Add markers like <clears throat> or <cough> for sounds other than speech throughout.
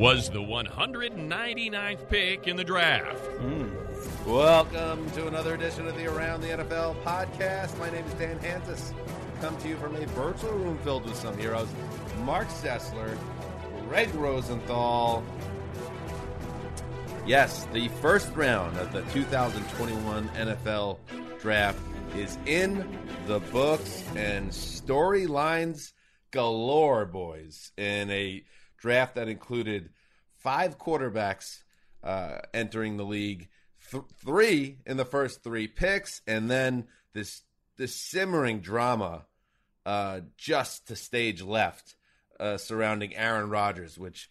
Was the 199th pick in the draft. Hmm. Welcome to another edition of the Around the NFL podcast. My name is Dan Hanzus. Come to you from a virtual room filled with some heroes. Marc Sessler, Gregg Rosenthal. Yes, the first round of the 2021 NFL draft is in the books and storylines galore, boys, in a draft that included five quarterbacks uh, entering the league, th- three in the first three picks, and then this this simmering drama uh, just to stage left uh, surrounding Aaron Rodgers, which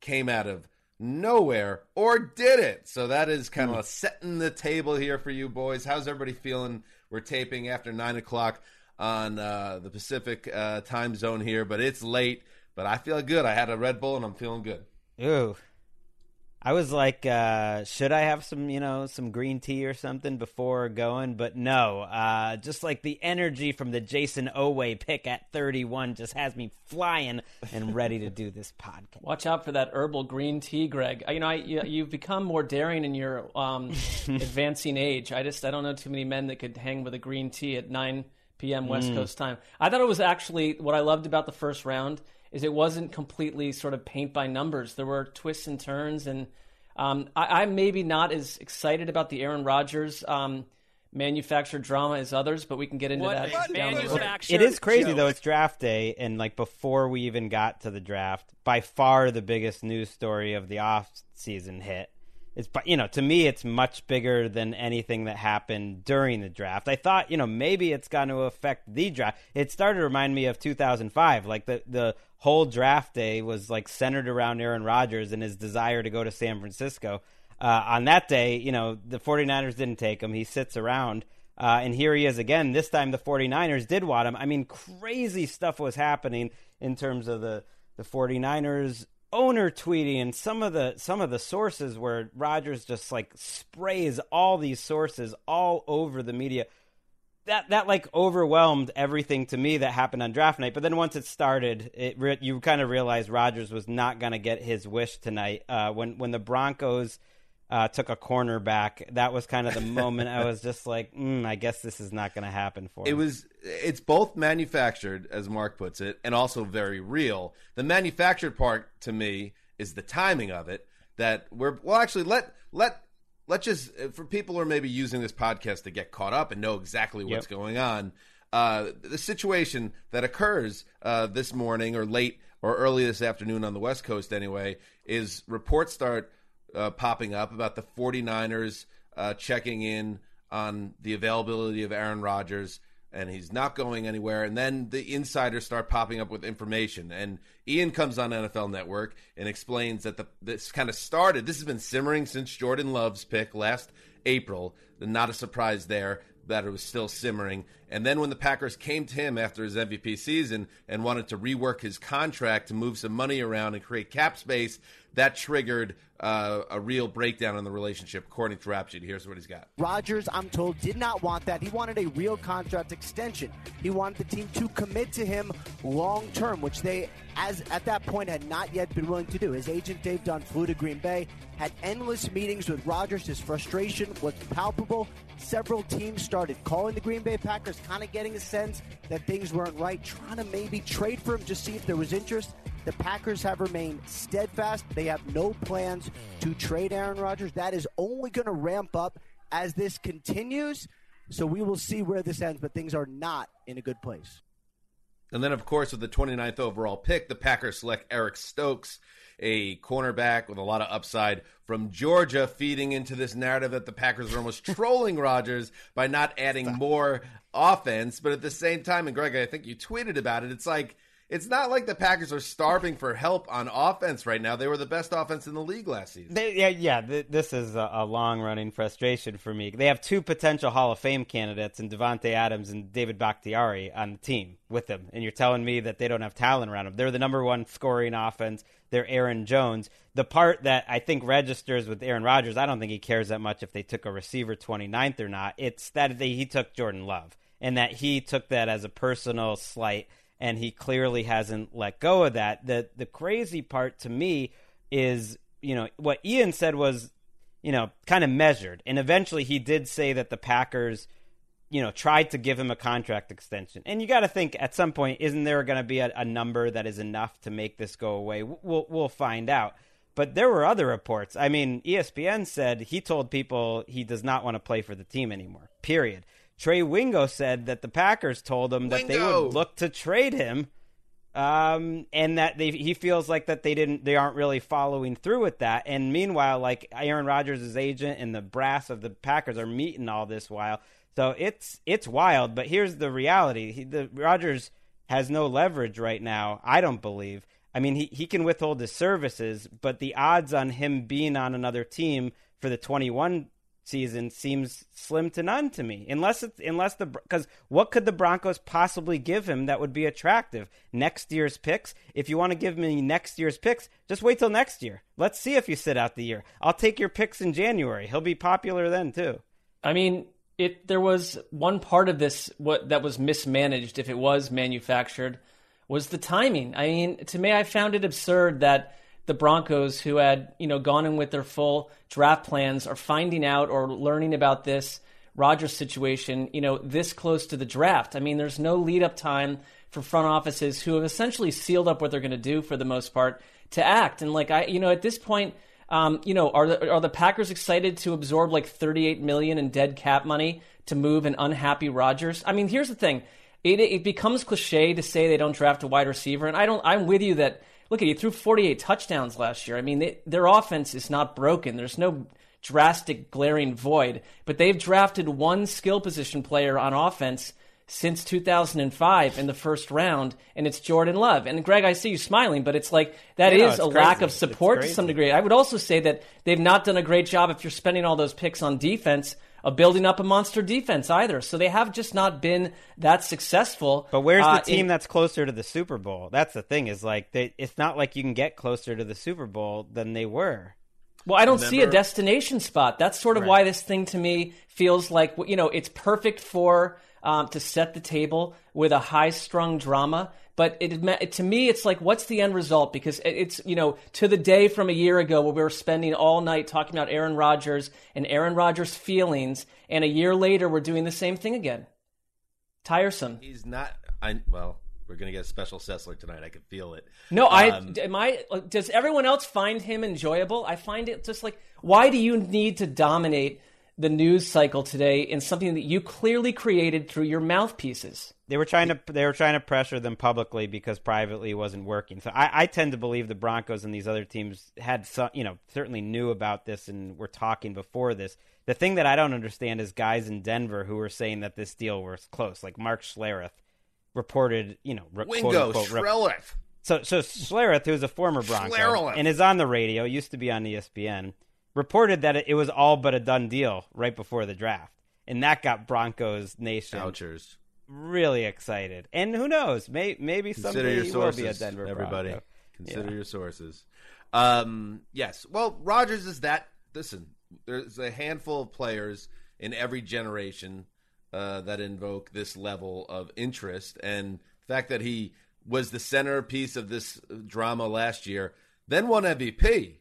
came out of nowhere, or did it? So that is kind of setting the table here for you boys. How's everybody feeling? We're taping after nine o'clock on uh, the Pacific uh, time zone here, but it's late. But I feel good. I had a Red Bull and I'm feeling good. Ooh. I was like, uh, should I have some, you know, some green tea or something before going? But no, uh, just like the energy from the Jayson Oweh pick at 31 just has me flying and ready to do this podcast. Watch out for that herbal green tea, Gregg. You know, I, you, you've become more daring in your um, <laughs> advancing age. I just I don't know too many men that could hang with a green tea at 9 p.m. West Mm. Coast time. I thought it was actually what I loved about the first round is it wasn't completely sort of paint by numbers. There were twists and turns, and um, I, I'm maybe not as excited about the Aaron Rodgers um, manufactured drama as others, but we can get into What that. is down the road. It is crazy Joe. though. It's draft day, and like before we even got to the draft, by far the biggest news story of the off season hit. It's but you know to me it's much bigger than anything that happened during the draft. I thought you know maybe it's going to affect the draft. It started to remind me of 2005. Like the the whole draft day was like centered around Aaron Rodgers and his desire to go to San Francisco. Uh, on that day, you know the 49ers didn't take him. He sits around. Uh, and here he is again. This time the 49ers did want him. I mean, crazy stuff was happening in terms of the, the 49ers owner tweeting and some of the some of the sources where Rodgers just like sprays all these sources all over the media. That that like overwhelmed everything to me that happened on draft night. But then once it started, it re- you kind of realized Rodgers was not going to get his wish tonight. Uh, when when the Broncos uh, took a cornerback, that was kind of the moment I was just like, mm, I guess this is not going to happen for It was it's both manufactured, as Marc puts it, and also very real. The manufactured part to me is the timing of it. That we're well, actually let let let's just for people who are maybe using this podcast to get caught up and know exactly what's Yep. going on. Uh, the situation that occurs uh, this morning or late or early this afternoon on the West Coast, anyway, is reports start uh, popping up about the 49ers uh, checking in on the availability of Aaron Rodgers and he's not going anywhere. And then the insiders start popping up with information. And Ian comes on NFL Network and explains that the, this kind of started. This has been simmering since Jordan Love's pick last April. Not a surprise there that it was still simmering. And then when the Packers came to him after his MVP season and wanted to rework his contract to move some money around and create cap space, that triggered uh, a real breakdown in the relationship, according to Rap Sheet. Here's what he's got. Rodgers, I'm told, did not want that. He wanted a real contract extension. He wanted the team to commit to him long term, which they, as at that point, had not yet been willing to do. His agent Dave Dunn flew to Green Bay, had endless meetings with Rodgers. His frustration was palpable. Several teams started calling the Green Bay Packers, kind of getting a sense that things weren't right, trying to maybe trade for him, just see if there was interest. The Packers have remained steadfast. They have no plans to trade Aaron Rodgers. That is only going to ramp up as this continues. So we will see where this ends, but things are not in a good place. And then, of course, with the 29th overall pick, the Packers select Eric Stokes, a cornerback with a lot of upside from Georgia, feeding into this narrative that the Packers are almost trolling Rodgers by not adding more offense. But at the same time, and Gregg, I think you tweeted about it, it's like – it's not like the Packers are starving for help on offense right now. They were the best offense in the league last season. They, yeah, yeah. Th- this is a, a long-running frustration for me. They have two potential Hall of Fame candidates in Davante Adams and David Bakhtiari on the team with them, and you're telling me that they don't have talent around them. They're the number one scoring offense. They're Aaron Jones. The part that I think registers with Aaron Rodgers, I don't think he cares that much if they took a receiver 29th or not. It's that they, he took Jordan Love, and that he took that as a personal slight – and he clearly hasn't let go of that. The the crazy part to me is, you know, what Ian said was, you know, kind of measured. And eventually he did say that the Packers, you know, tried to give him a contract extension. And you got to think at some point isn't there going to be a, a, number that is enough to make this go away? We'll we'll find out. But there were other reports. I mean, ESPN said he told people he does not want to play for the team anymore. Period. Trey Wingo said that the Packers told him that Wingo. they would look to trade him, um, and that they, he feels like that they didn't, they aren't really following through with that. And meanwhile, like Aaron Rodgers' agent and the brass of the Packers are meeting all this while. So it's it's wild. But here's the reality: he, the Rodgers has no leverage right now. I don't believe. I mean, he, he can withhold his services, but the odds on him being on another team for the 21 season seems slim to none to me. Unless it's unless the because what could the Broncos possibly give him that would be attractive? Next year's picks. If you want to give me next year's picks, just wait till next year. Let's see if you sit out the year. I'll take your picks in January. He'll be popular then too. I mean, it there was one part of this what that was mismanaged if it was manufactured was the timing. I mean, to me I found it absurd that the Broncos, who had you know gone in with their full draft plans, are finding out or learning about this Rodgers situation, you know, this close to the draft. I mean, there's no lead up time for front offices who have essentially sealed up what they're going to do for the most part to act. And like I, you know, at this point, um, you know, are the are the Packers excited to absorb like 38 million in dead cap money to move an unhappy Rodgers? I mean, here's the thing. It, it becomes cliche to say they don't draft a wide receiver, and I don't. I'm with you that look at he threw 48 touchdowns last year. I mean, they, their offense is not broken. There's no drastic glaring void, but they've drafted one skill position player on offense since 2005 in the first round, and it's Jordan Love. And Gregg, I see you smiling, but it's like that yeah, is no, a crazy. lack of support to some degree. I would also say that they've not done a great job if you're spending all those picks on defense of building up a monster defense either. So they have just not been that successful. But where's uh, the team in, that's closer to the Super Bowl? That's the thing. Is like they, it's not like you can get closer to the Super Bowl than they were. Well, I don't Remember? see a destination spot. That's sort of right. why this thing to me feels like you know it's perfect for um, to set the table with a high strung drama but it, to me, it's like, what's the end result? Because it's you know to the day from a year ago where we were spending all night talking about Aaron Rodgers and Aaron Rodgers' feelings, and a year later we're doing the same thing again. Tiresome. He's not. I well. We're gonna get a special Sessler tonight. I can feel it. No, um, I am I. Does everyone else find him enjoyable? I find it just like, why do you need to dominate the news cycle today in something that you clearly created through your mouthpieces? They were trying to they were trying to pressure them publicly because privately wasn't working. So I, I tend to believe the Broncos and these other teams had some, you know, certainly knew about this and were talking before this. The thing that I don't understand is guys in Denver who were saying that this deal was close, like Mark Schlereth reported, you know, re- Wingo quote, unquote, rep- Schlereth. so so Schlereth, who's a former Bronco Schlereth. and is on the radio, used to be on ESPN, reported that it, was all but a done deal right before the draft, and that got Broncos Nation Vouchers. Really excited. And who knows, may, maybe someday your sources, will be a Denver everybody. Bronco. Consider Yeah. your sources. Um, yes. Well, Rodgers is that. Listen, there's a handful of players in every generation uh, that invoke this level of interest, and the fact that he was the centerpiece of this drama last year, then won MVP.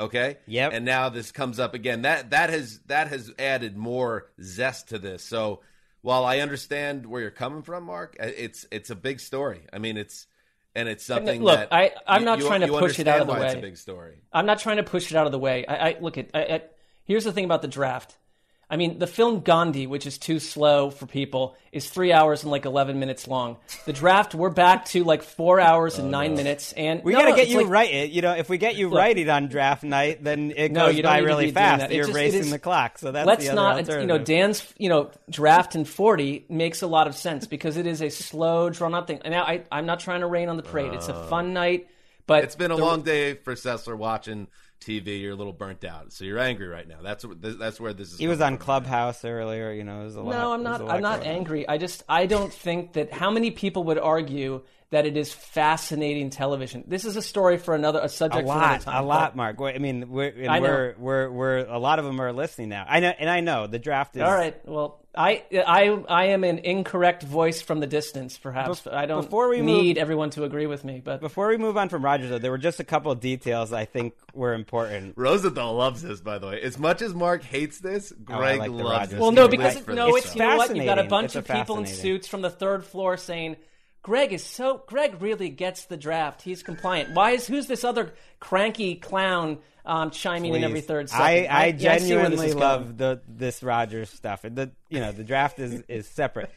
Okay. Yep. And now this comes up again. That that has that has added more zest to this. So while I understand where you're coming from, Marc, uh, it's it's a big story. I mean, it's and it's something. look, that I- I'm not you- trying to push it out of the way. It's a big story. I'm not trying to push it out of the way. I, I look at. I, I, here's the thing about the draft. I mean, the film Gandhi, which is too slow for people, is three hours and like 11 minutes long. The draft, we're back to like four hours and oh, nine minutes. And We no, got to no, get you like- right. You know, if we get you Look. right it on draft night, then it No, goes you don't by really fast. that. You're just- racing is- the clock. So that's let's the other not you know dan's you know draft in 40 makes a lot of sense because it is a slow drawn out thing and now I, i'm not trying to rain on the parade it's a uh. fun night but It's been a the- long day for Sessler watching TV. You're a little burnt out, so you're angry right now. That's what that's where this is. He was on from. Clubhouse earlier. You know, it was a lot. no i'm not i'm not angry i just i don't think that how many people would argue that it is fascinating television this is a story for another a A subject for another time a lot, Marc. I mean, we're, and I know. we're, we're, we're, a lot of them are listening now. I know, and I know the draft is. all right well I, I I am an incorrect voice from the distance, perhaps. Bef- I don't before we need move- everyone to agree with me, but Before we move on from Rodgers, though, there were just a couple of details I think were important. Rosenthal loves this, by the way. As much as Marc hates this, Oh, Gregg like loves Rodgers this. Well, no, because it, no, this. it's you know what? You got a bunch It's of a people in suits from the third floor saying, "Gregg is so Gregg really gets the draft. He's compliant. Why is who's this other cranky clown um, chiming in every third second? I, I yeah, see where this genuinely love the this Rodgers stuff. The you know the draft is is separate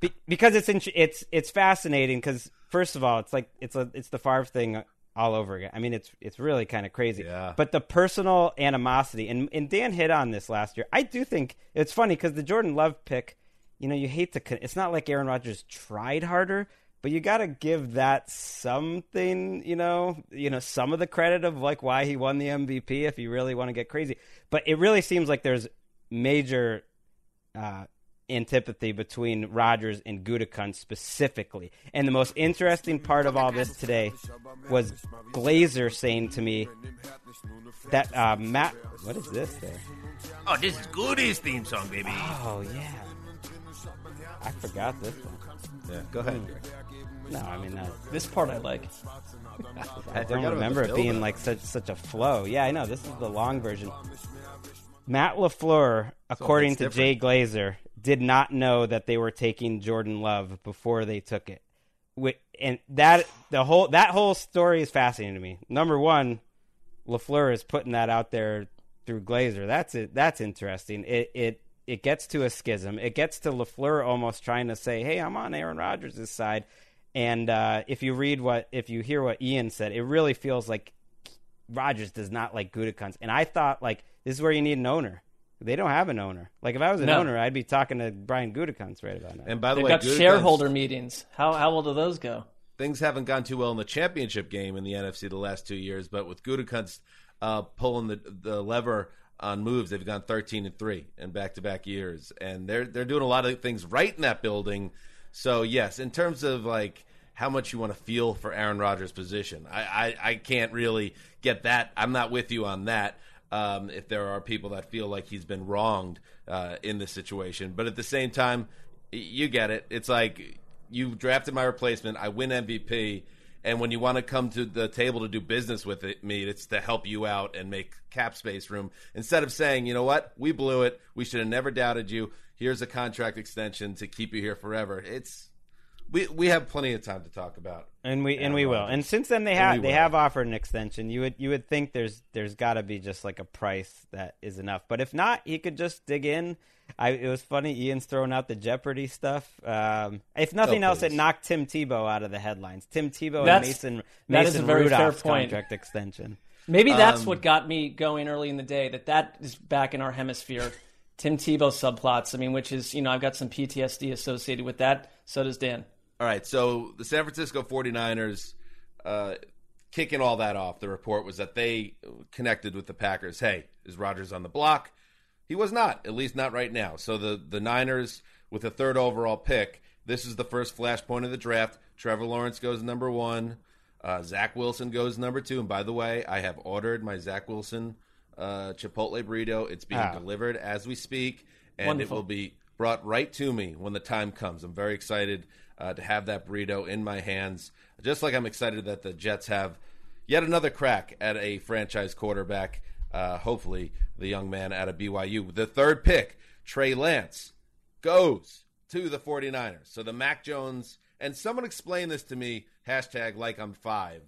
Be, because it's int- it's it's fascinating. Because first of all, it's like it's a it's the Favre thing all over again. I mean, it's it's really kind of crazy. Yeah. But the personal animosity and and Dan hit on this last year. I do think it's funny because the Jordan Love pick. You know, you hate to. con- It's not like Aaron Rodgers tried harder, but you got to give that something. You know, you know some of the credit of like why he won the MVP if you really want to get crazy. But it really seems like there's major uh, antipathy between Rodgers and Gutekunst specifically. And the most interesting part of all this today was Glazer saying to me that uh, Matt. What is this there? Oh, this is Goody's theme song, baby. Oh yeah, I forgot this one. Yeah, go ahead. Gregg. No, I mean uh, This part I like. <laughs> I don't remember it being like such such a flow. Yeah, I know. This is the long version. Matt Lafleur, according to that's Jay Glazer, did not know that they were taking Jordan Love before they took it. And that the whole that whole story is fascinating to me. Number one, Lafleur is putting that out there through Glazer. That's it. That's interesting. It it it gets to a schism. It gets to Lafleur almost trying to say, "Hey, I'm on Aaron Rodgers' side." And uh, if you read what, if you hear what Ian said, it really feels like Rodgers does not like Gutekunst. And I thought, like, this is where you need an owner. They don't have an owner. Like, if I was an No. owner, I'd be talking to Brian Gutekunst right about now. And by the They've way, got Gutekunst- shareholder meetings. How how will do those go? things haven't gone too well in the championship game in the NFC the last two years, but with Gutekunst uh, pulling the the lever on moves, they've gone thirteen and three in back to back years, and they're they're doing a lot of things right in that building. So yes, in terms of like how much you want to feel for Aaron Rodgers' position, I I, I can't really get that. I'm not with you on that. Um, if there are people that feel like he's been wronged uh, in this situation, but at the same time, you get it. It's like you drafted my replacement. I win MVP. And when you want to come to the table to do business with it, me, it's to help you out and make cap space room. Instead of saying, you know what, we blew it. We should have never doubted you. Here's a contract extension to keep you here forever. It's we we have plenty of time to talk about. and we and we will. And since then they have they will. have offered an extension. You would you would think there's there's got to be just like a price that is enough. But if not, he could just dig in. I it was funny. Ian's throwing out the Jeopardy stuff. Um, if nothing Oh, else, it knocked Tim Tebow out of the headlines. Tim Tebow That's- and Mason that is Mason a very fair Rudolph's point. contract extension. Maybe that's Um, what got me going early in the day. That that is back in our hemisphere. <laughs> Tim Tebow subplots. I mean, which is you know I've got some PTSD associated with that. So does Dan. All right, so the San Francisco 49ers uh, kicking all that off. The report was that they connected with the Packers. Hey, is Rodgers on the block? He was not, at least not right now. So the the Niners with the third overall pick. This is the first flashpoint of the draft. Trevor Lawrence goes number one. Uh, Zach Wilson goes number two. And by the way, I have ordered my Zach Wilson uh, Chipotle burrito. It's being Ah. delivered as we speak, and Wonderful. it will be brought right to me when the time comes. I'm very excited uh, to have that burrito in my hands. Just like I'm excited that the Jets have yet another crack at a franchise quarterback. Uh, hopefully, the young man out of BYU. The third pick, Trey Lance, goes to the 49ers. So the Mac Jones, and someone explain this to me, hashtag like I'm five.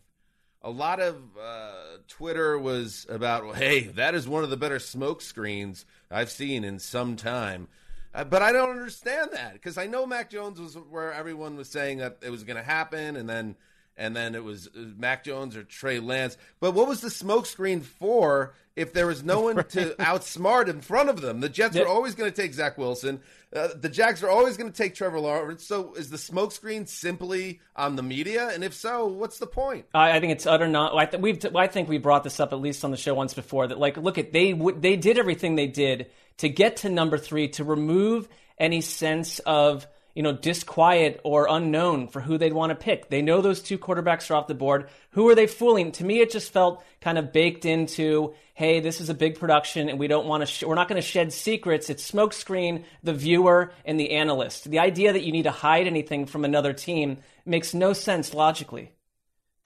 A lot of uh, Twitter was about, hey, that is one of the better smoke screens I've seen in some time. Uh, but I don't understand that because I know Mac Jones was where everyone was saying that it was going to happen, and then and then it was uh, Mac Jones or Trey Lance. But what was the smokescreen for if there was no one to <laughs> outsmart in front of them? The Jets Yeah. were always going to take Zach Wilson. Uh, the Jags are always going to take Trevor Lawrence. So is the smokescreen simply on the media? And if so, what's the point? I, I think it's utter not. I, th- we've, I think we brought this up at least on the show once before. That like, look at they w- they did everything they did to get to number three to remove any sense of you know disquiet or unknown for who they'd want to pick. They know those two quarterbacks are off the board. Who are they fooling? To me, it just felt kind of baked into. Hey, this is a big production, and we don't want to. Sh- we're not going to shed secrets. It's smokescreen the viewer and the analyst. The idea that you need to hide anything from another team makes no sense logically.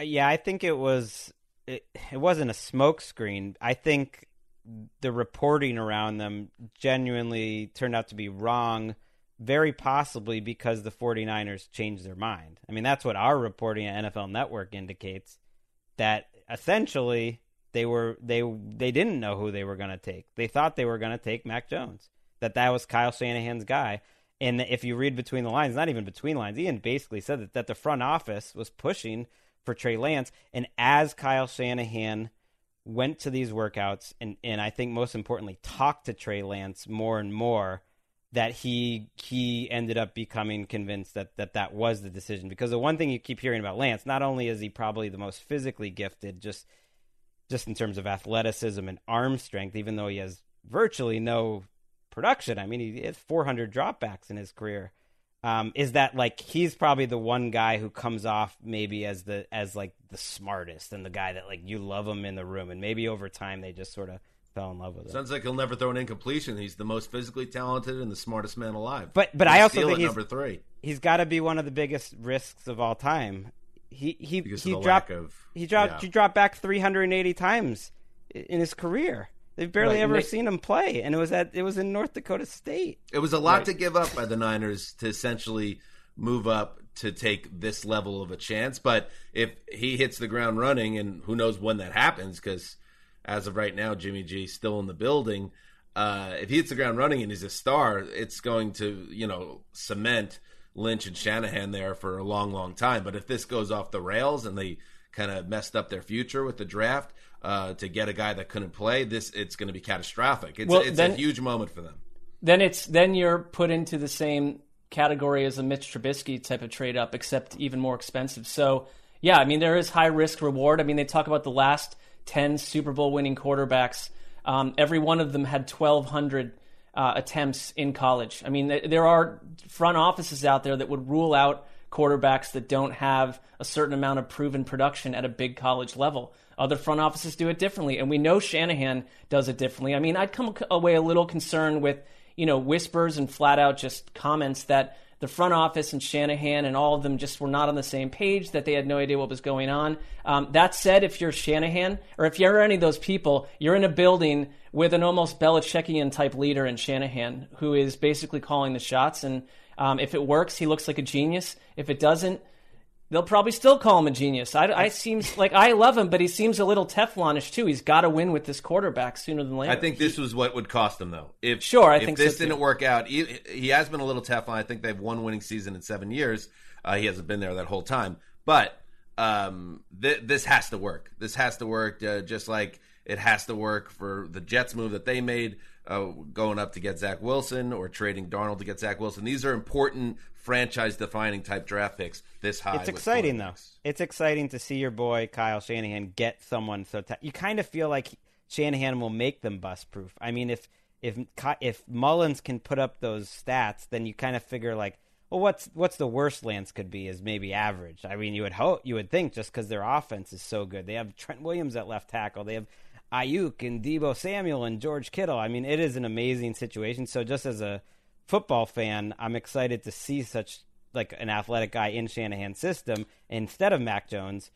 Uh, yeah, I think it was. It, it wasn't a smokescreen. I think the reporting around them genuinely turned out to be wrong, very possibly because the 49ers changed their mind. I mean, that's what our reporting at NFL Network indicates that essentially they were they they didn't know who they were going to take. They thought they were going to take Mac Jones. That that was Kyle Shanahan's guy. And if you read between the lines, not even between lines, Ian basically said that, that the front office was pushing for Trey Lance. And as Kyle Shanahan went to these workouts and, and I think most importantly talked to Trey Lance more and more, that he he ended up becoming convinced that, that that was the decision. Because the one thing you keep hearing about Lance, not only is he probably the most physically gifted, just just in terms of athleticism and arm strength, even though he has virtually no production. I mean, he has 400 dropbacks in his career. Um, is that like he's probably the one guy who comes off maybe as the as like the smartest and the guy that like you love him in the room, and maybe over time they just sort of fell in love with him. Sounds like he'll never throw an incompletion. He's the most physically talented and the smartest man alive. But but He'll I also think he's number three he's got to be one of the biggest risks of all time. He he because he dropped lack of he dropped yeah. he dropped back 380 times in his career. They've barely Right, ever they- seen him play, and it was at it was in North Dakota State. It was a lot Right. to give up by the Niners to essentially move up to take this level of a chance. But if he hits the ground running, and who knows when that happens, because as of right now, Jimmy G still in the building. Uh, if he hits the ground running and he's a star, it's going to you know cement Lynch and Shanahan there for a long, long time. But if this goes off the rails and they kind of messed up their future with the draft uh, to get a guy that couldn't play, this it's going to be catastrophic. It's, Well, it's then- a huge moment for them. then it's then you're put into the same category as a Mitch Trubisky type of trade up, except even more expensive. So yeah, I mean there is high risk reward. I mean they talk about the last ten Super Bowl winning quarterbacks. Um, every one of them had twelve hundred uh, attempts in college. I mean th- there are front offices out there that would rule out quarterbacks that don't have a certain amount of proven production at a big college level. Other front offices do it differently, and we know Shanahan does it differently. I mean, I'd come away a little concerned with you know whispers and flat out just comments that the front office and Shanahan and all of them just were not on the same page, that they had no idea what was going on. Um, that said, if you're Shanahan or if you're any of those people, you're in a building with an almost Belichickian type leader in Shanahan who is basically calling the shots. And um, if it works, he looks like a genius. If it doesn't, They'll probably still call him a genius. I, I seems like I love him, but he seems a little Teflonish too. He's got to win with this quarterback sooner than later. I think this was what would cost him, though. If Sure, I if think this so, didn't work out, he, he has been a little Teflon. I think they've one winning season in seven years. Uh, he hasn't been there that whole time, but um, th- this has to work. This has to work, uh, just like it has to work for the Jets move that they made, uh, going up to get Zach Wilson or trading Darnold to get Zach Wilson. These are important franchise-defining type draft picks. This high, It's exciting though. It's exciting to see your boy Kyle Shanahan get someone so. ta you kind of feel like Shanahan will make them bust proof. I mean, if if if Mullens can put up those stats, then you kind of figure like, well, what's what's the worst Lance could be is maybe average. I mean, you would hope you would think just because their offense is so good. They have Trent Williams at left tackle. They have Aiyuk and Deebo Samuel and George Kittle. I mean, it is an amazing situation. So just as a football fan, I'm excited to see such like an athletic guy in Shanahan's system instead of Mac Jones.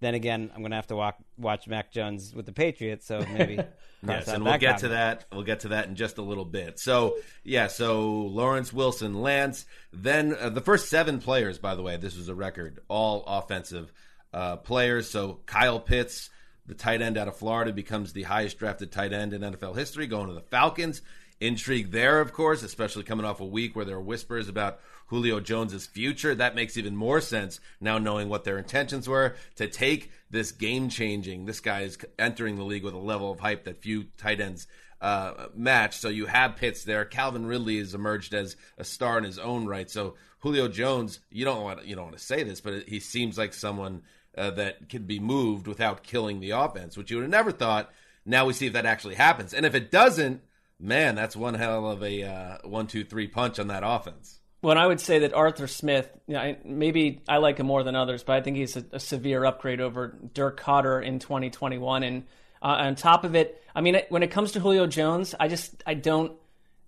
Then again, I'm going to have to walk, watch Mac Jones with the Patriots, so maybe <laughs> Yes, and we'll get to that. We'll get to that in just a little bit. So, yeah, so Lawrence Wilson, Lance, then uh, the first seven players, by the way, this was a record, all offensive uh, players. So, Kyle Pitts, the tight end out of Florida, becomes the highest drafted tight end in NFL history, going to the Falcons. Intrigue there, of course, especially coming off a week where there are whispers about Julio Jones's future. That makes even more sense now knowing what their intentions were to take this game changing. This guy is entering the league with a level of hype that few tight ends uh, match. So you have Pitts there. Calvin Ridley has emerged as a star in his own right. So Julio Jones, you don't want you don't want to say this, but he seems like someone uh, that can be moved without killing the offense, which you would have never thought. Now we see if that actually happens, and if it doesn't, man, that's one hell of a uh, one, two, three punch on that offense. Well, I would say that Arthur Smith, you know, maybe I like him more than others, but I think he's a, a severe upgrade over Dirk Koetter in 2021. And uh, on top of it, I mean, when it comes to Julio Jones, I just I don't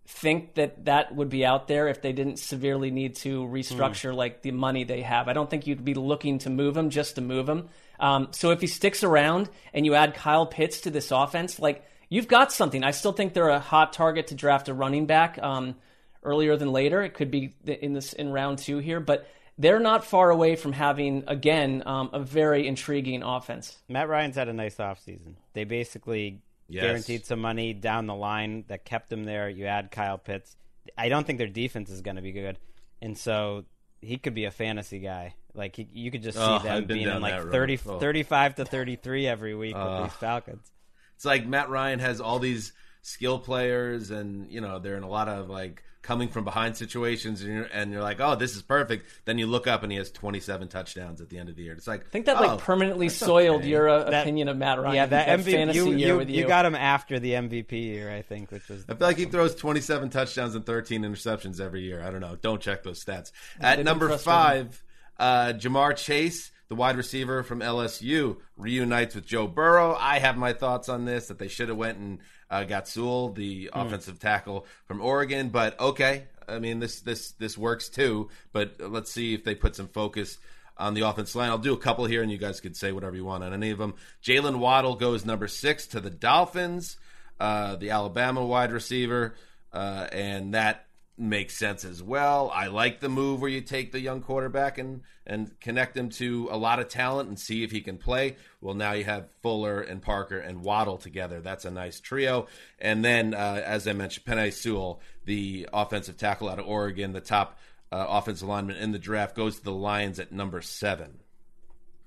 think that that would be out there if they didn't severely need to restructure like the money they have. I don't think you'd be looking to move him just to move him. Um, so if he sticks around and you add Kyle Pitts to this offense, like you've got something. I still think they're a hot target to draft a running back. Um, earlier than later. It could be in this in round two here, but they're not far away from having again um, a very intriguing offense. Matt Ryan's had a nice offseason. They basically Yes. guaranteed some money down the line that kept them there. You add Kyle Pitts. I don't think their defense is going to be good, and so he could be a fantasy guy. Like he, you could just see Oh, them being in like that 30, Oh. 35 to 33 every week Uh, with these Falcons. It's like Matt Ryan has all these skill players, and you know they're in a lot of like coming from behind situations, and you're, and you're like, oh, this is perfect. Then you look up, and he has 27 touchdowns at the end of the year. It's like I think that oh, like permanently soiled okay. your uh, That- opinion of Matt Ryan. Yeah, that, MVP fantasy you, year you, with you you. got him after the MVP year, I think, which was I feel like he throws 27 touchdowns and 13 interceptions every year. I don't know. Don't check those stats. At number five, uh, Ja'Marr Chase, the wide receiver from LSU, reunites with Joe Burrow. I have my thoughts on this that they should have went and uh, got Sewell, the Hmm. offensive tackle from Oregon. But okay, I mean this this this works too. But let's see if they put some focus on the offense line. I'll do a couple here, and you guys could say whatever you want on any of them. Jaylen Waddle goes number six to the Dolphins, uh, the Alabama wide receiver, uh, and that makes sense as well. I like the move where you take the young quarterback and and connect him to a lot of talent and see if he can play. Well, now you have Fuller and Parker and Waddle together. That's a nice trio. And then, uh, as I mentioned, Penei Sewell, the offensive tackle out of Oregon, the top uh, offensive lineman in the draft, goes to the Lions at number seven.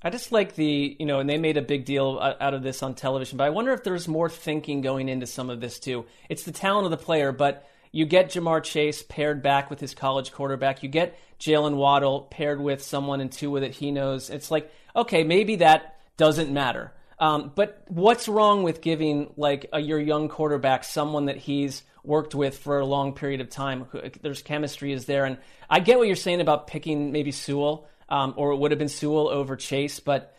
I just like the, you know, and they made a big deal out of this on television, but I wonder if there's more thinking going into some of this too. It's the talent of the player, but you get Ja'Marr Chase paired back with his college quarterback. You get Jaylen Waddle paired with someone in Tua that he knows. It's like, okay, maybe that doesn't matter. Um, but what's wrong with giving like a, your young quarterback someone that he's worked with for a long period of time? There's chemistry is there, and I get what you're saying about picking maybe Sewell, um, or it would have been Sewell over Chase, but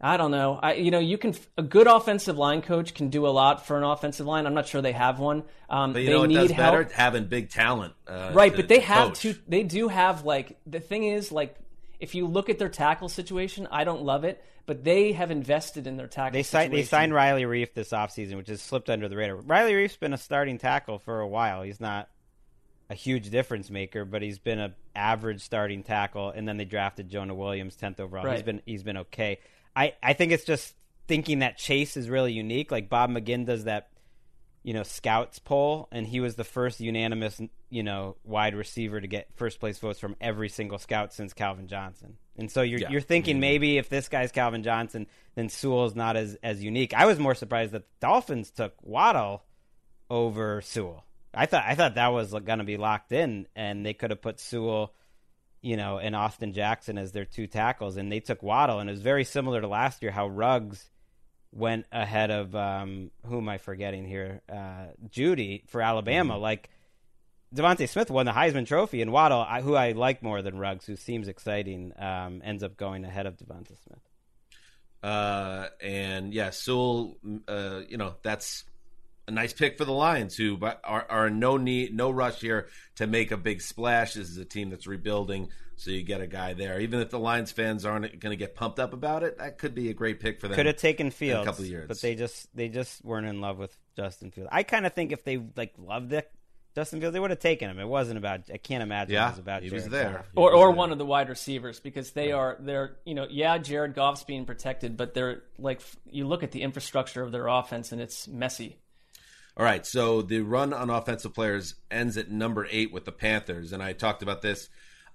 I don't know. I you know you can a good offensive line coach can do a lot for an offensive line. I'm not sure they have one. Um, But you they know what need does help. better? Having big talent. Uh, right to- but they to have coach. two they do have like the thing is like if you look at their tackle situation i don't love it but they have invested in their tackle They signed they signed Riley Reiff this offseason, which has slipped under the radar. Riley Reiff's been a starting tackle for a while. He's not a huge difference maker, but he's been a average starting tackle. And then they drafted Jonah Williams, tenth overall. He's been he's been okay. I I think it's just thinking that Chase is really unique. Like Bob McGinn does that, you know, scouts poll, and he was the first unanimous, you know, wide receiver to get first place votes from every single scout since Calvin Johnson. And so you're Yeah. you're thinking mm-hmm. maybe if this guy's Calvin Johnson, then Sewell's not as as unique. I was more surprised that the Dolphins took Waddle over Sewell. I thought I thought that was going to be locked in, and they could have put Sewell, you know, and Austin Jackson as their two tackles, and they took Waddle, and it was very similar to last year how Ruggs went ahead of um, who am I forgetting here? Uh, Jeudy for Alabama. Like Devonta Smith won the Heisman Trophy, and Waddle, I, who I like more than Ruggs, who seems exciting, um, ends up going ahead of Devonta Smith. Uh, and yeah, Sewell, uh, you know, that's a nice pick for the Lions, who but are, are in no need, no rush here to make a big splash. This is a team that's rebuilding, so you get a guy there. Even if the Lions fans aren't going to get pumped up about it, that could be a great pick for them. Could have taken Fields, a couple of years. but they just they just weren't in love with Justin Fields. I kind of think if they like loved it, Justin Fields, they would have taken him. It wasn't about. I can't imagine it was about. he was Jared there. Goff. or or one of the wide receivers because they are they're you know yeah Jared Goff's being protected but they're like you look at the infrastructure of their offense and it's messy. All right, so the run on offensive players ends at number eight with the Panthers, and I talked about this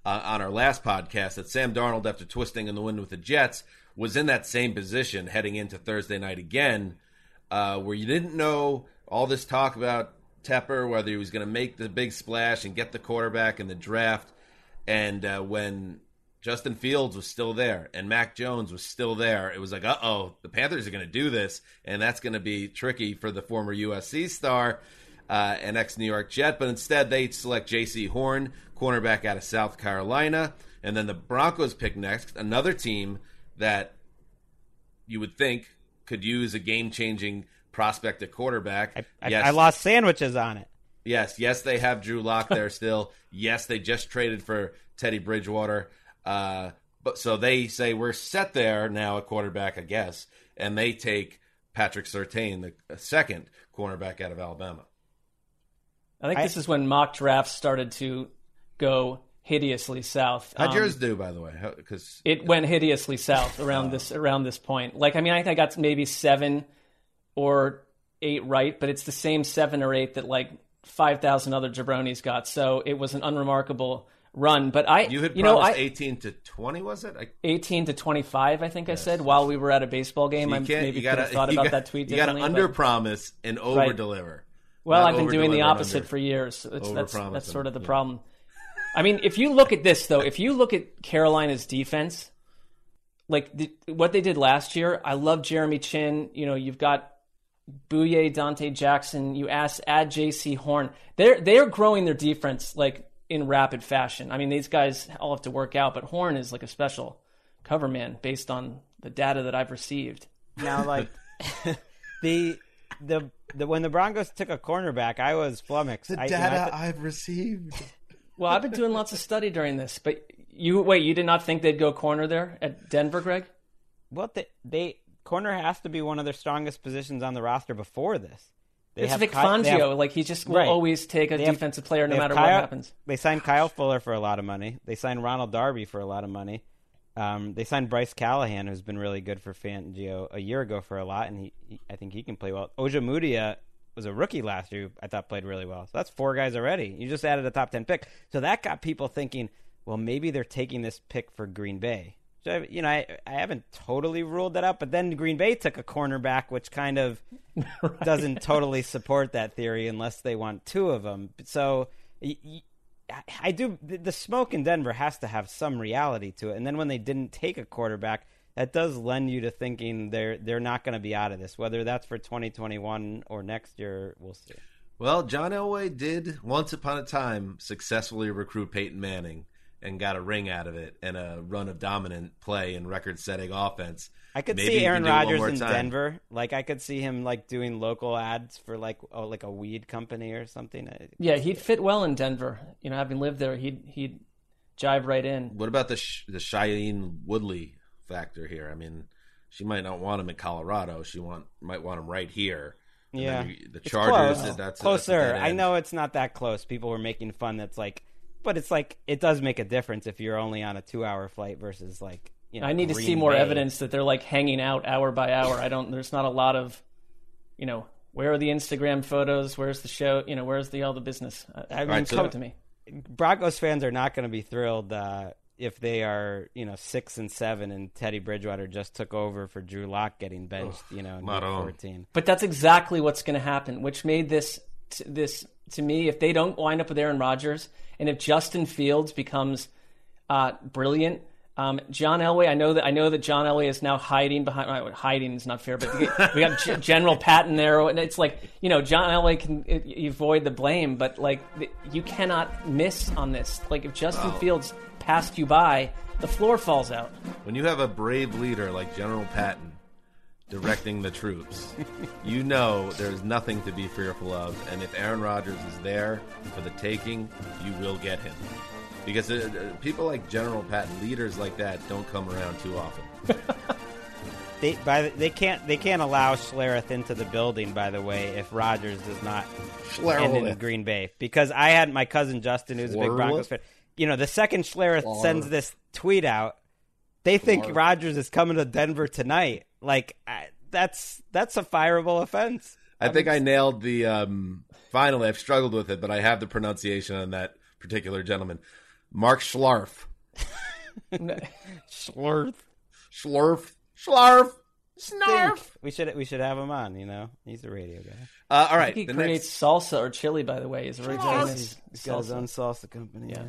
uh, on our last podcast that Sam Darnold, after twisting in the wind with the Jets, was in that same position heading into Thursday night again, uh, where you didn't know all this talk about Tepper, whether he was going to make the big splash and get the quarterback in the draft, and uh, when Justin Fields was still there and Mac Jones was still there. It was like, uh oh, the Panthers are going to do this, and that's going to be tricky for the former USC star uh, and ex New York Jet. But instead, they select Jaycee Horn, cornerback out of South Carolina, and then the Broncos pick next, another team that you would think could use a game changing prospect at quarterback. I, I, yes, I lost sandwiches on it. Yes, yes, they have Drew Lock <laughs> there still. yes, they just traded for Teddy Bridgewater. Uh, but so they say we're set there now at quarterback, I guess, and they take Patrick Surtain, the second cornerback out of Alabama. I think I- this is when mock drafts started to go hideously south. How'd Um, yours do, by the way? Because it went hideously south around this around this point. Like I mean, I think I got maybe seven or eight right, but it's the same seven or eight that like five thousand other jabronis got. So it was an unremarkable run. But I, you had you know, I, eighteen to twenty, was it? I, eighteen to twenty five. I think I said while we were at a baseball game. you I maybe You could gotta have thought <laughs> about gotta- that tweet. You got to under promise and over deliver. Well, Not I've been doing the opposite under. for years. It's, that's that's sort of the yeah. problem. I mean, if you look at this though, if you look at Carolina's defense, like the, what they did last year, I love Jeremy Chinn. You know, you've got Bouye, Donte Jackson. You ask add Jaycee Horn. They're they're growing their defense like in rapid fashion. I mean, these guys all have to work out, but Horn is like a special cover man based on the data that I've received. Now, like <laughs> the the the when the Broncos took a cornerback, I was flummoxed. I, you know, I th- I've received. Well, I've been doing lots of study during this, but you wait. You did not think they'd go corner there at Denver, Gregg? Well, they, they corner has to be one of their strongest positions on the roster before this. They It's have Vic Ky- they have- Fangio. like he just will Right. always take a They have- defensive player no matter Kyle- what happens. They signed Kyle Fuller for a lot of money. They signed Ronald Darby for a lot of money. Um, they signed Bryce Callahan, who's been really good for Fangio a year ago for a lot, and he, he I think he can play well. Ojemudia was a rookie last year. who I thought played really well. So that's four guys already. You just added a top ten pick, so that got people thinking. Well, maybe they're taking this pick for Green Bay. So, I- you know, I, I haven't totally ruled that out, but then Green Bay took a cornerback, which kind of <laughs> doesn't totally support that theory unless they want two of them. So I do. The the smoke in Denver has to have some reality to it. And then when they didn't take a quarterback, that does lend you to thinking they're they're not going to be out of this. Whether that's for 2021 or next year, we'll see. Well, John Elway did once upon a time successfully recruit Peyton Manning, and got a ring out of it and a run of dominant play and record-setting offense. I could Maybe see Aaron can do it one Rodgers in time. Denver. Like I could see him like doing local ads for like oh, like a weed company or something. Yeah, he'd fit well in Denver. You know, having lived there, he'd he'd jive right in. What about the Sh- the Shailene Woodley factor here? I mean, she might not want him in Colorado. She want might want him right here. And Yeah, then you- the It's Chargers. close. That's closer. That's a dead I know it's not that close. People were making fun. That's like, but it's like it does make a difference if you're only on a two-hour flight versus like you know. I need to see more Bay. evidence that they're like hanging out hour by hour. I don't. There's not a lot of, you know, where are the Instagram photos? Where's the show? You know, where's the all the business? I, I mean, right, so- come to me. Broncos fans are not going to be thrilled uh, if they are, you know, six and seven, and Teddy Bridgewater just took over for Drew Lock getting benched, you know, in not week fourteen. But that's exactly what's going to happen, which made this t- this to me. If they don't wind up with Aaron Rodgers, and if Justin Fields becomes uh, brilliant, um, John Elway. I know that I know that John Elway is now hiding behind. uh, Hiding is not fair, but we got- G- <laughs> General Patton there, and it's like you know John Elway can uh, avoid the blame, but like you cannot miss on this. Like if Justin Fields passed you by, the floor falls out. When you have a brave leader like General Patton directing the troops, <laughs> you know there's nothing to be fearful of. And if Aaron Rodgers is there for the taking, you will get him. Because uh, uh, people like General Patton, leaders like that, don't come around too often. <laughs> They by the, they can't they can't allow Schlereth into the building. By the way, if Rodgers does not end in Green Bay, because I had my cousin Justin, who's a big Broncos fan. You know, the second Schlereth sends this tweet out, they think Rodgers is coming to Denver tonight. Like I, that's that's a fireable offense. I think I nailed the. Um, finally, I've struggled with it, but I have the pronunciation on that particular gentleman. Mark Schlarf. <laughs> Schlereth. Schlarf. Schlarf. Snarf. We should we should have him on. You know, he's a radio guy. Uh, all I think he the creates next, salsa or chili. By the way, he's very famous. He's, he's got his own salsa company. Yeah.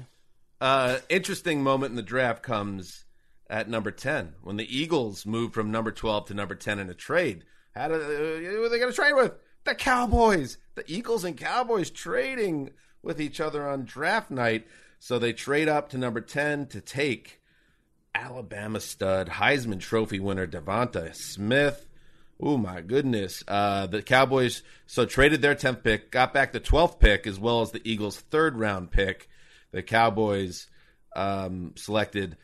uh, interesting moment in the draft comes at number 10 when the Eagles moved from number 12 to number 10 in a trade. How do, uh, who are they going to trade with? The Cowboys. The Eagles and Cowboys trading with each other on draft night. So they trade up to number 10 to take Alabama stud, Heisman Trophy winner Devonta Smith. Oh my goodness. Uh, the Cowboys so traded their 10th pick, got back the 12th pick as well as the Eagles' third round pick. The Cowboys um, selected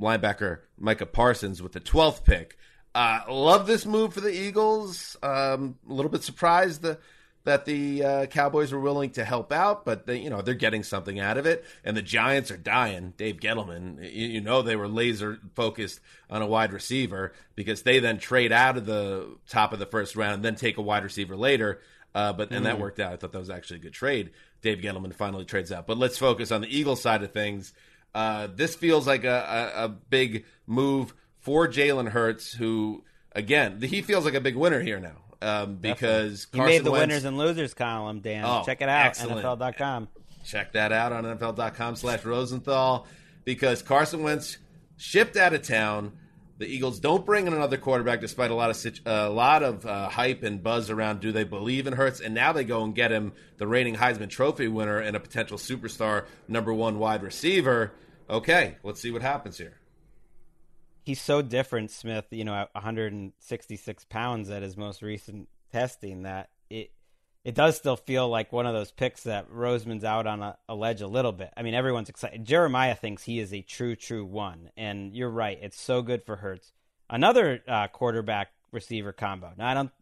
linebacker Micah Parsons with the 12th pick. Uh, love this move for the Eagles. Um, a little bit surprised the, that the uh, Cowboys were willing to help out, but they, you know they're getting something out of it. And the Giants are dying. Dave Gettleman, you, you know they were laser focused on a wide receiver because they then trade out of the top of the first round and then take a wide receiver later. Uh, but and that worked out. I thought that was actually a good trade. Dave Gettleman finally trades out. But let's focus on the Eagles side of things. Uh, this feels like a, a, a big move for Jalen Hurts, who again he feels like a big winner here now um, because He Carson made the Wentz- winners and losers column, Dan. Oh, Check it out, excellent. NFL.com. Check that out on NFL.com slash Rosenthal because Carson Wentz shipped out of town. The Eagles don't bring in another quarterback despite a lot of situ- a lot of uh, hype and buzz around. Do they believe in Hurts? And now they go and get him the reigning Heisman Trophy winner and a potential superstar number one wide receiver. Okay, let's see what happens here. He's so different, Smith. You know, at 166 pounds at his most recent testing, that it it does still feel like one of those picks that Roseman's out on a, a ledge a little bit. I mean, everyone's excited. Jeremiah thinks he is a true, true one, and you're right. It's so good for Hurts. Another uh, quarterback receiver combo. Now I don't,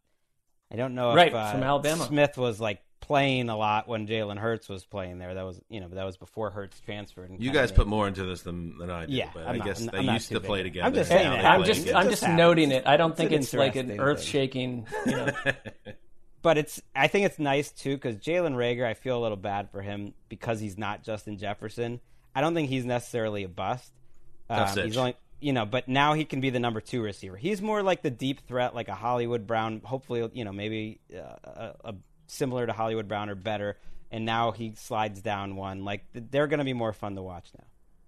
I don't know Right, if uh, from Alabama. Smith was like playing a lot when Jalen Hurts was playing there. That was you know that was before Hurts transferred. and You guys put more into this than, than I did. Yeah, but I'm I not- guess I'm- they I'm not used too to play together. I'm just saying it. I'm just together. I'm just just noting it. I don't It's think an it's like an earth shaking. You know, <laughs> but it's I think it's nice too because Jalen Reagor, I feel a little bad for him because he's not Justin Jefferson. I don't think he's necessarily a bust. Tough Um, he's only you know, but now he can be the number two receiver. He's more like the deep threat, like a Hollywood Brown. Hopefully, you know, maybe uh, a, a similar to Hollywood Brown or better. And now he slides down one. Like they're going to be more fun to watch now.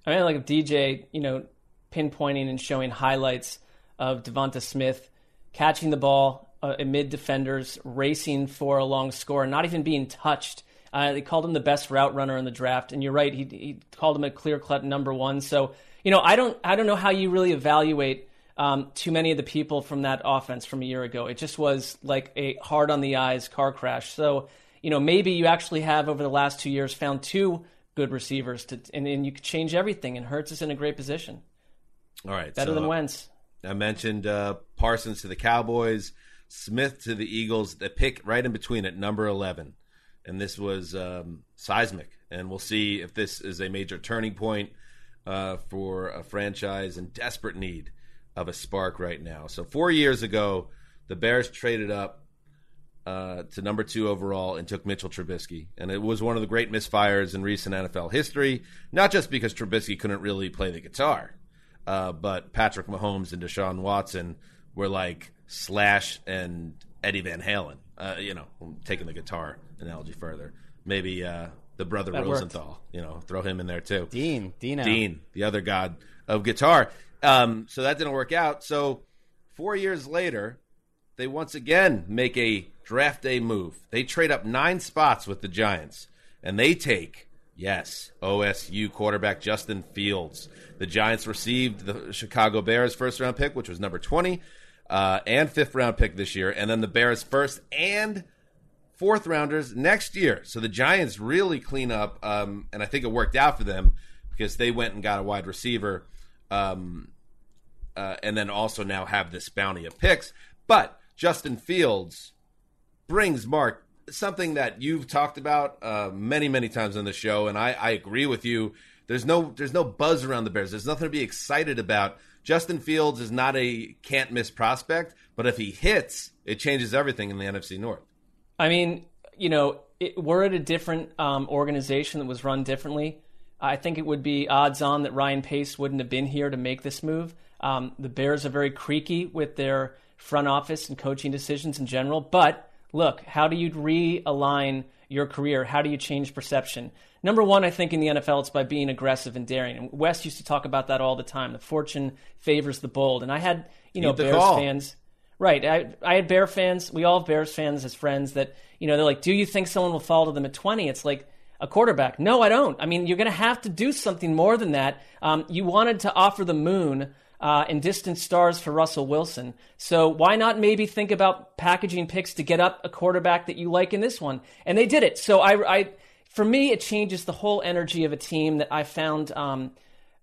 I mean, like if DJ, you know, pinpointing and showing highlights of Devonta Smith catching the ball uh, amid defenders, racing for a long score, not even being touched. Uh, they called him the best route runner in the draft, and you're right. He, he called him a clear cut number one. So you know, I don't I don't know how you really evaluate um, too many of the people from that offense from a year ago. It just was like a hard on the eyes car crash. So you know, maybe you actually have over the last two years found two good receivers to, and, and you could change everything. And Hurts is in a great position. All right, better so than Wentz. I mentioned uh, Parsons to the Cowboys, Smith to the Eagles. The pick right in between at number eleven, and this was um, seismic. And we'll see if this is a major turning point uh, for a franchise in desperate need of a spark right now. So four years ago, the Bears traded up uh, to number two overall and took Mitchell Trubisky. And it was one of the great misfires in recent NFL history, not just because Trubisky couldn't really play the guitar, uh, but Patrick Mahomes and Deshaun Watson were like Slash and Eddie Van Halen. Uh, you know, taking the guitar analogy further. Maybe uh, the brother That Rosenthal, worked. you know, throw him in there too. Dean, Dino. Dean, the other god of guitar. Um, so that didn't work out. So four years later, they once again make a draft day move. They trade up nine spots with the Giants, and they take, yes, OSU quarterback Justin Fields. The Giants received the Chicago Bears first round pick, which was number 20, uh, and fifth round pick this year, and then the Bears first and fourth rounders next year. So the Giants really clean up, um, and I think it worked out for them because they went and got a wide receiver, um, uh, and then also now have this bounty of picks. But Justin Fields brings Marc something that you've talked about uh, many, many times on the show, and I, I agree with you. There's no there's no buzz around the Bears. There's nothing to be excited about. Justin Fields is not a can't miss prospect, but if he hits, it changes everything in the NFC North. I mean, you know, it, we're at a different um, organization that was run differently. I think it would be odds on that Ryan Pace wouldn't have been here to make this move. Um, the Bears are very creaky with their front office and coaching decisions in general. But look, how do you realign your career? How do you change perception? Number one, I think in the NFL, it's by being aggressive and daring. And West used to talk about that all the time. The fortune favors the bold. And I had, you know, Bears call. fans. Right. I, I had Bear fans. We all have Bears fans as friends that, you know, they're like, do you think someone will fall to them at 20? It's like a quarterback. No, I don't. I mean, you're going to have to do something more than that. Um, you wanted to offer the moon uh, and distant stars for Russell Wilson. So why not maybe think about packaging picks to get up a quarterback that you like in this one? And they did it. So I, I for me, it changes the whole energy of a team that I found um,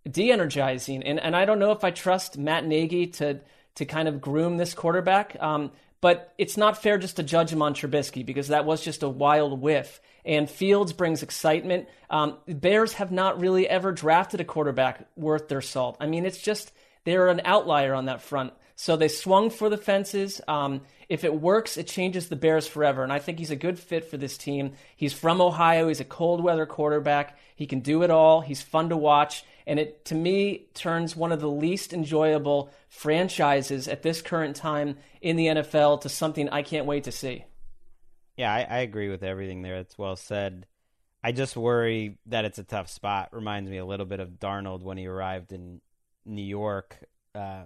de-energizing. And and I don't know if I trust Matt Nagy to to kind of groom this quarterback. Um, but it's not fair just to judge him on Trubisky because that was just a wild whiff. And Fields brings excitement. Um, Bears have not really ever drafted a quarterback worth their salt. I mean, it's just they're an outlier on that front. So they swung for the fences. Um, if it works, it changes the Bears forever. And I think he's a good fit for this team. He's from Ohio. He's a cold weather quarterback. He can do it all. He's fun to watch. And it, to me, turns one of the least enjoyable franchises at this current time in the NFL to something I can't wait to see. Yeah, I, I agree with everything there. It's well said. I just worry that it's a tough spot. Reminds me a little bit of Darnold when he arrived in New York, uh,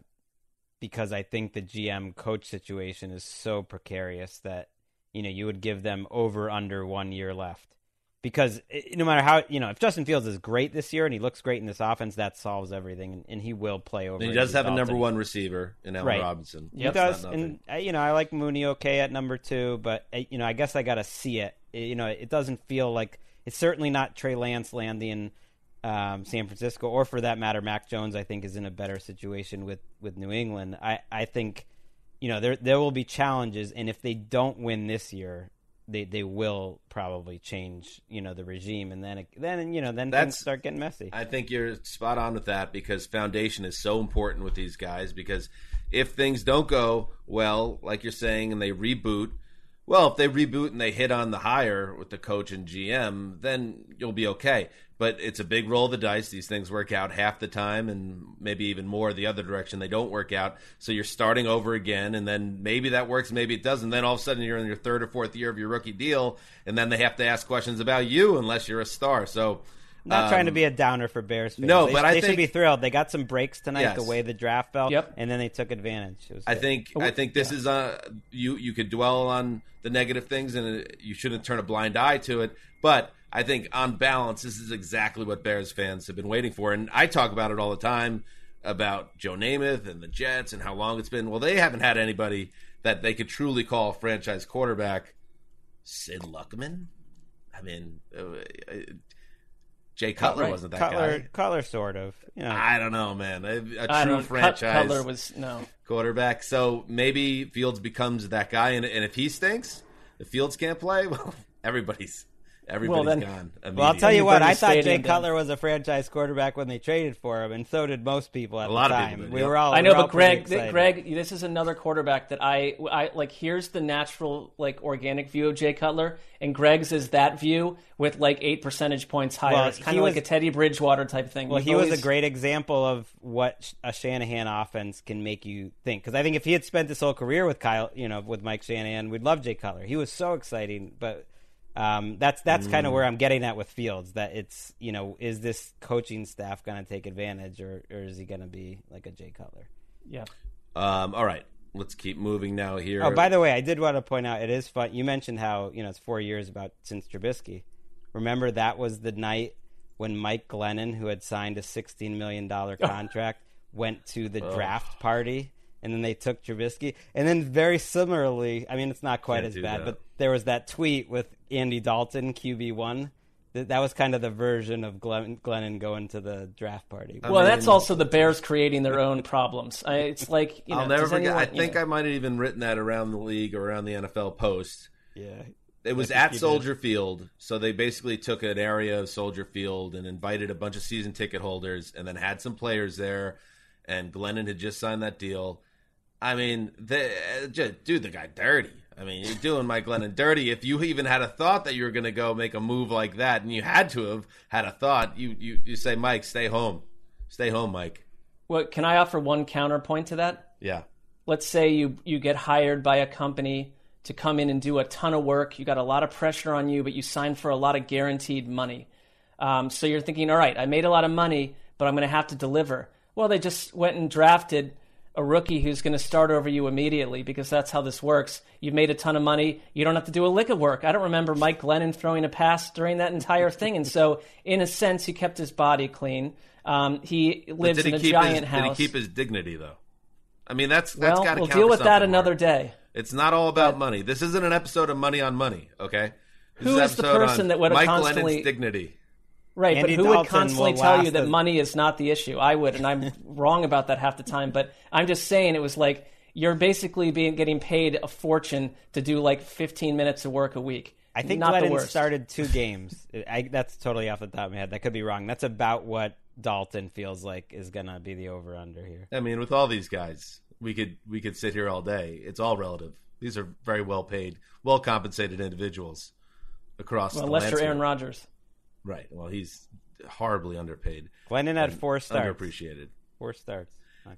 because I think the GM coach situation is so precarious that you know you would give them over under one year left. Because no matter how you know if Justin Fields is great this year and he looks great in this offense, that solves everything, and, and he will play over. And he does have a number one receiver in Allen Right. Robinson. He does, and uh, you know I like Mooney okay at number two, but uh, you know I guess I got to see it. You know it doesn't feel like it's certainly not Trey Lance landing um, San Francisco, or for that matter, Mac Jones. I think is in a better situation with with New England. I I think you know there there will be challenges, and if they don't win this year. They, they will probably change you know the regime and then it, then you know then things That's- start getting messy. I think you're spot on with that because foundation is so important with these guys because if things don't go well, like you're saying, and they reboot, well, if they reboot and they hit on the hire with the coach and GM, then you'll be okay. But it's a big roll of the dice. These things work out half the time, and maybe even more the other direction. They don't work out. So you're starting over again, and then maybe that works, maybe it doesn't. Then all of a sudden you're in your third or fourth year of your rookie deal, and then they have to ask questions about you unless you're a star. So Not trying to Um, be a downer for Bears fans. no, they, but I they think- should be thrilled. They got some breaks tonight Yes. the way the draft fell, Yep. and then they took advantage. It was I good. think I think this is uh you you could dwell on the negative things and you shouldn't turn a blind eye to it. But I think on balance, this is exactly what Bears fans have been waiting for. And I talk about it all the time about Joe Namath and the Jets and how long it's been. Well, they haven't had anybody that they could truly call a franchise quarterback. Sid Luckman. I mean, uh, uh, Jay Cutler Right. wasn't that Cutler, guy. Cutler sort of. You know, I don't know, man. A true franchise Cutler was no. quarterback. So maybe Fields becomes that guy, and, and if he stinks, if Fields can't play, <laughs> well, everybody's everybody's then- gone. well, I'll tell you You what. I thought Jay. Cutler was a franchise quarterback when they traded for him, and so did most people at A lot the of time. people did, we yeah. were all. I know, all but Gregg, pretty excited. Gregg, this is another quarterback that I, I like. Here's the natural, like, organic view of Jay Cutler, and Gregg's is that view with like eight percentage points higher. Well, it's kind he of like a Teddy Bridgewater type thing. Well, You've he was a great example of what a Shanahan offense can make you think. Because I think if he had spent his whole career with Kyle, you know, with Mike Shanahan, we'd love Jay Cutler. He was so exciting, but um, that's that's kind of where I'm getting at with Fields. That it's you know, is this coaching staff going to take advantage, or or is he going to be like a Jay Cutler? Yeah. Um, all right, let's keep moving now. Here. Oh, by the way, I did want to point out it is fun. You mentioned how you know it's four years about since Trubisky. Remember that was the night when Mike Glennon, who had signed a sixteen million dollar <laughs> contract, went to the draft party, and then they took Trubisky. And then very similarly, I mean, it's not quite Can't as bad, that. but there was that tweet with Andy Dalton, QB one. That that was kind of the version of Glenn, Glennon going to the draft party. Well, that's also the Bears creating their own problems. I, it's like you know, I'll never forget. anyone- I think know- I might have even written that around the league or around the NFL post. yeah. It was at you did. Soldier Field, so they basically took an area of Soldier Field and invited a bunch of season ticket holders, and then had some players there. And Glennon had just signed that deal. I mean, they, just do the guy dirty. I mean, you're doing Mike Glennon dirty. If you even had a thought that you were going to go make a move like that, and you had to have had a thought, you you you say, Mike, stay home, stay home, Mike. What can I offer one counterpoint to that? Yeah, let's say you you get hired by a company to come in and do a ton of work. You got a lot of pressure on you, but you sign for a lot of guaranteed money. Um, so you're thinking, all right, I made a lot of money, but I'm going to have to deliver. Well, they just went and drafted a rookie who's going to start over you immediately because that's how this works. You've made a ton of money. You don't have to do a lick of work. I don't remember Mike Glennon throwing a pass during that entire thing. And so, <laughs> in a sense, he kept his body clean. Um, he lives in a giant his, house. Did he keep his dignity though? I mean, that's that's well, got to we'll deal with that another Marc. day. It's not all about money. This isn't an episode of Money on Money, okay? This Who an is the person on that would have Mike constantly- Glennon's dignity? Right, Andy but who would constantly tell you that a- money is not the issue? I would, and I'm <laughs> wrong about that half the time. But I'm just saying it was like you're basically being getting paid a fortune to do like 15 minutes of work a week. I think not the Glennon worst. started two <laughs> games. I, that's totally off the top of my head. That could be wrong. That's about what Dalton feels like is gonna be the over under here. I mean, with all these guys, we could we could sit here all day. It's all relative. These are very well paid, well compensated individuals across Well, the unless you're. Aaron Rodgers. Right. Well, he's horribly underpaid, Glennon had four starts. underappreciated. Four starts.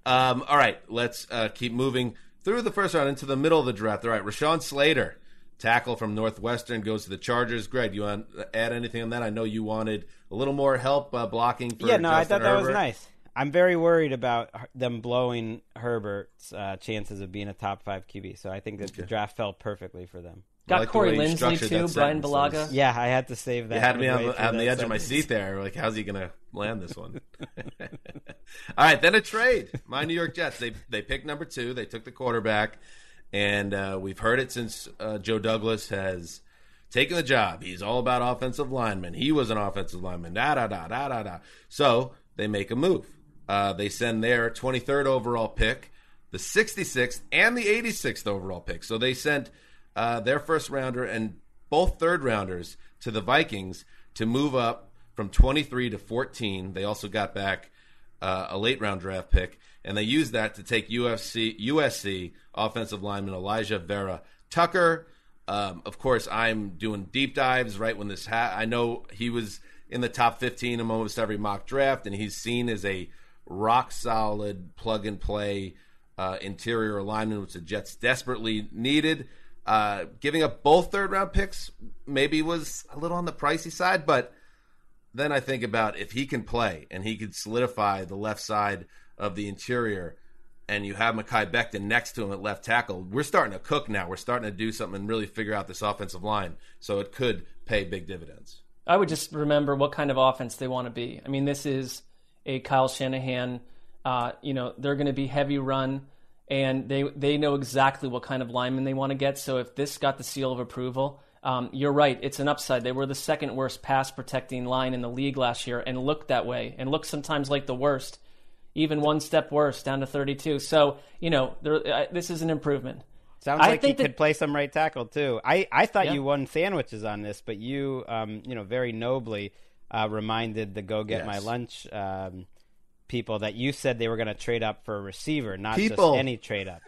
Um, all right, let's uh, keep moving through the first round into the middle of the draft. All right, Rashawn Slater, tackle from Northwestern, goes to the Chargers. Gregg, you want to add anything on that? I know you wanted a little more help uh, blocking for yeah, no, I Justin thought that was nice. I'm very worried about them blowing Herbert's uh, chances of being a top five QB. So I think that the draft fell perfectly for them. I Got like Corey way you Linsley too, Brian sentence. Bulaga. Yeah, I had to save that. You had me on, the, on the that edge of my seat there. Like, how's he going to land this one? <laughs> All right, then a trade. My New York Jets. They they picked number two. They took the quarterback, and uh, we've heard it since uh, Joe Douglas has taken the job. He's all about offensive linemen. He was an offensive lineman. Da da da da da da. So they make a move. Uh, they send their 23rd overall pick, the 66th, and the 86th overall pick. So they sent uh, their first rounder and both third rounders to the Vikings to move up from 23 to 14. They also got back uh, a late round draft pick, and they used that to take UFC USC offensive lineman Elijah Vera Tucker. Um, of course, I'm doing deep dives right when this ha- I know he was in the top 15 in almost every mock draft, and he's seen as a rock solid plug and play uh, interior lineman, which the Jets desperately needed. Uh, giving up both third round picks maybe was a little on the pricey side, but then I think about if he can play and he could solidify the left side of the interior, and you have Mekhi Becton next to him at left tackle, we're starting to cook now. We're starting to do something and really figure out this offensive line. So it could pay big dividends. I would just remember what kind of offense they want to be. I mean, this is a Kyle Shanahan. Uh, you know, they're going to be heavy run, and they they know exactly what kind of lineman they want to get. So if this got the seal of approval, um, you're right. It's an upside. They were the second worst pass protecting line in the league last year, and looked that way, and looked sometimes like the worst, even one step worse, down to 32. So you know, there, uh, this is an improvement. Sounds I like he that- could play some right tackle too. I, I thought Yeah. you won sandwiches on this, but you um you know very nobly uh, reminded the go get my lunch um, people that you said they were going to trade up for a receiver, not People. just any trade up.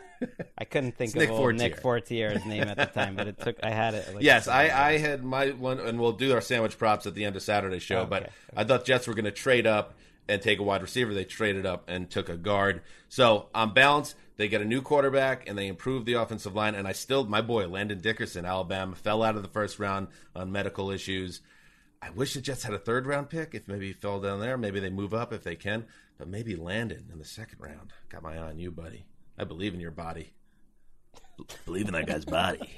I couldn't think of Nick Fortier. Nick Fortier's name at the time, but it took I had it. Like Yes, I, I had my one, and we'll do our sandwich props at the end of Saturday's show. Okay, But okay. I thought Jets were going to trade up and take a wide receiver. They traded up and took a guard. So on balance, they get a new quarterback and they improve the offensive line. And I still, my boy Landon Dickerson, Alabama, fell out of the first round on medical issues. I wish the Jets had a third round pick. If maybe he fell down there, maybe they move up if they can. But maybe Landon in the second round. Got my eye on you, buddy. I believe in your body. Believe in that guy's body.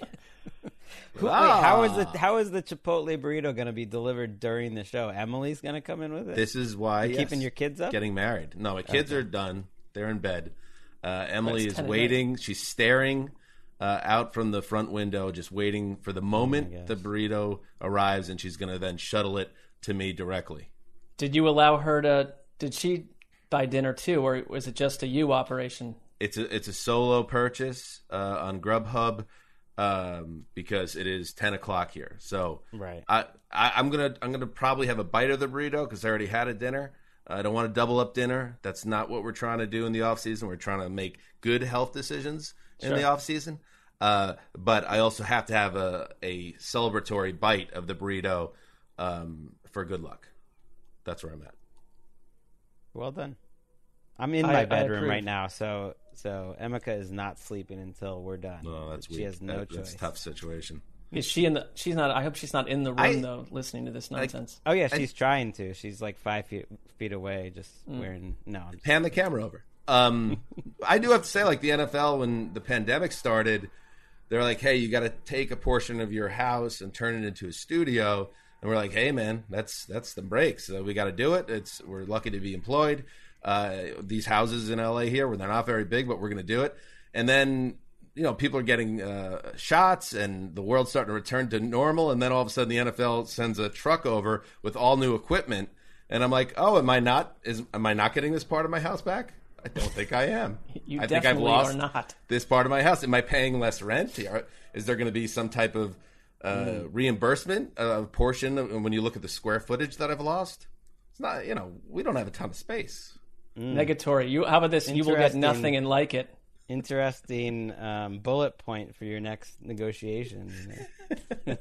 <laughs> Who- wait, how is the how is the Chipotle burrito going to be delivered during the show? Emily's going to come in with it. This is why You yes, keeping your kids up? Getting married. No, my kids are done. They're in bed. Uh, Emily is 10 at waiting. She's staring uh, out from the front window, just waiting for the moment the burrito arrives, and she's going to then shuttle it to me directly. Did you allow her to? Did she buy dinner too, or was it just a you operation? It's a it's a solo purchase uh, on Grubhub um, because it is ten o'clock here. So Right. I, I I'm gonna I'm gonna probably have a bite of the burrito because I already had a dinner. I don't want to double up dinner. That's not what we're trying to do in the off season. We're trying to make good health decisions in the off season. Uh, but I also have to have a, a celebratory bite of the burrito um, for good luck. That's where I'm at. Well done. I'm in I- my bedroom right now, so so Emeka is not sleeping until we're done. No, that's she weak. has no That- choice. That's a tough situation. Is she in the? She's not. I hope she's not in the room I- though, listening to this nonsense. Oh yeah, she's trying to. She's like five feet feet away, just wearing no. I'm just- pan the camera over. Um, <laughs> I do have to say, like the NFL, when the pandemic started, they're like, "Hey, you got to take a portion of your house and turn it into a studio." And we're like, "Hey, man, that's that's the breaks. So we got to do it. It's we're lucky to be employed. Uh, these houses in LA here, where they're not very big, but we're going to do it." And then you know, people are getting uh, shots, and the world's starting to return to normal. And then all of a sudden, the NFL sends a truck over with all new equipment, and I'm like, "Oh, am I not? Is am I not getting this part of my house back?" I don't think I am. <laughs> You I think I've lost are not. this part of my house. Am I paying less rent? Is there going to be some type of uh, Hmm. reimbursement of a portion of, when you look at the square footage that I've lost? It's not. You know, we don't have a ton of space. Negatory. You. How about this? You will get nothing and like it. Interesting um, bullet point for your next negotiation. <laughs>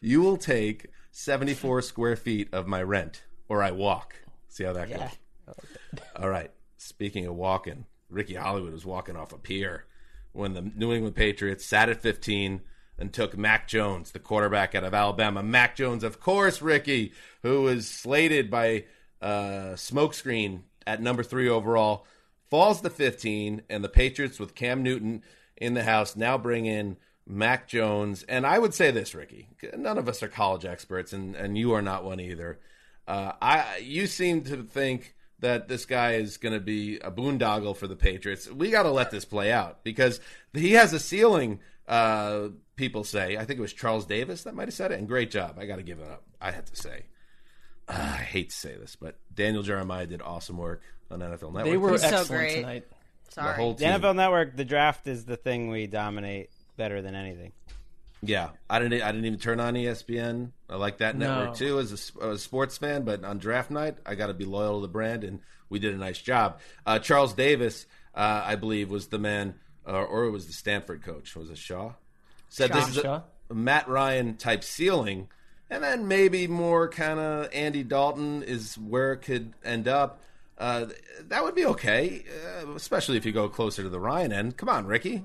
You will take 74 square feet of my rent, or I walk. See how that goes. All right. Speaking of walking, Ricky Hollywood was walking off a pier when the New England Patriots sat at 15 and took Mac Jones, the quarterback out of Alabama. Mac Jones, of course, Ricky, who was slated by uh, Smokescreen at number three overall, falls to 15, and the Patriots with Cam Newton in the house now bring in Mac Jones. And I would say this, Ricky, none of us are college experts, and, and you are not one either. Uh, I you seem to think that this guy is going to be a boondoggle for the Patriots. We got to let this play out because he has a ceiling. Uh, people say. I think it was Charles Davis that might have said it. And great job. I got to give it up. I had to say. Uh, I hate to say this, but Daniel Jeremiah did awesome work on NFL Network. They were so excellent great. tonight. the Sorry. whole The. NFL Network, the draft is the thing we dominate better than anything. Yeah, I didn't. I didn't even turn on ESPN. I like that network No. too as a sports fan. But on draft night, I got to be loyal to the brand, and we did a nice job. Uh, Charles Davis, uh, I believe, was the man, uh, or it was the Stanford coach. Was it Shaw? Said this is a, a Matt Ryan type ceiling, and then maybe more kind of Andy Dalton is where it could end up. Uh, that would be okay, uh, especially if you go closer to the Ryan end. Come on, Ricky.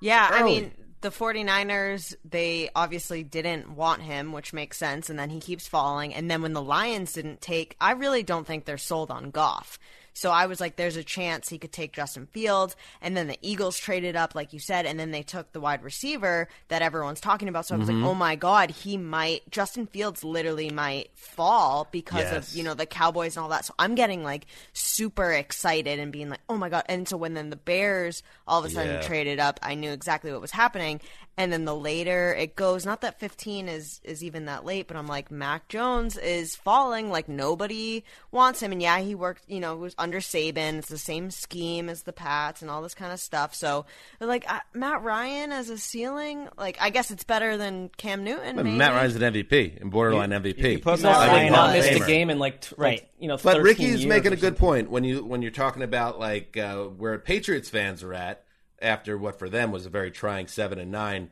Yeah, I mean, the 49ers, they obviously didn't want him, which makes sense, and then he keeps falling. And then when the Lions didn't take, I really don't think they're sold on Goff. So I was like, there's a chance he could take Justin Fields. And then the Eagles traded up, like you said, and then they took the wide receiver that everyone's talking about. So I was Mm-hmm. like, oh my God, he might, Justin Fields literally might fall because Yes. of, you know, the Cowboys and all that. So I'm getting like super excited and being like, oh my God. And so when then the Bears all of a sudden Yeah. traded up, I knew exactly what was happening. And then the later it goes, not that 15 is is even that late, but I'm like, Mac Jones is falling. Like nobody wants him. And yeah, he worked, you know, was under Saban. It's the same scheme as the Pats and all this kind of stuff. So like uh, Matt Ryan as a ceiling, like I guess it's better than Cam Newton. But maybe. Matt Ryan's an MVP and borderline MVP. you put He's Matt Ryan not missed a game in like, t- like, Right. you know, But 13 Ricky's years making a good point when you when you're talking about like uh, where Patriots fans are at after what for them was a very trying seven and nine.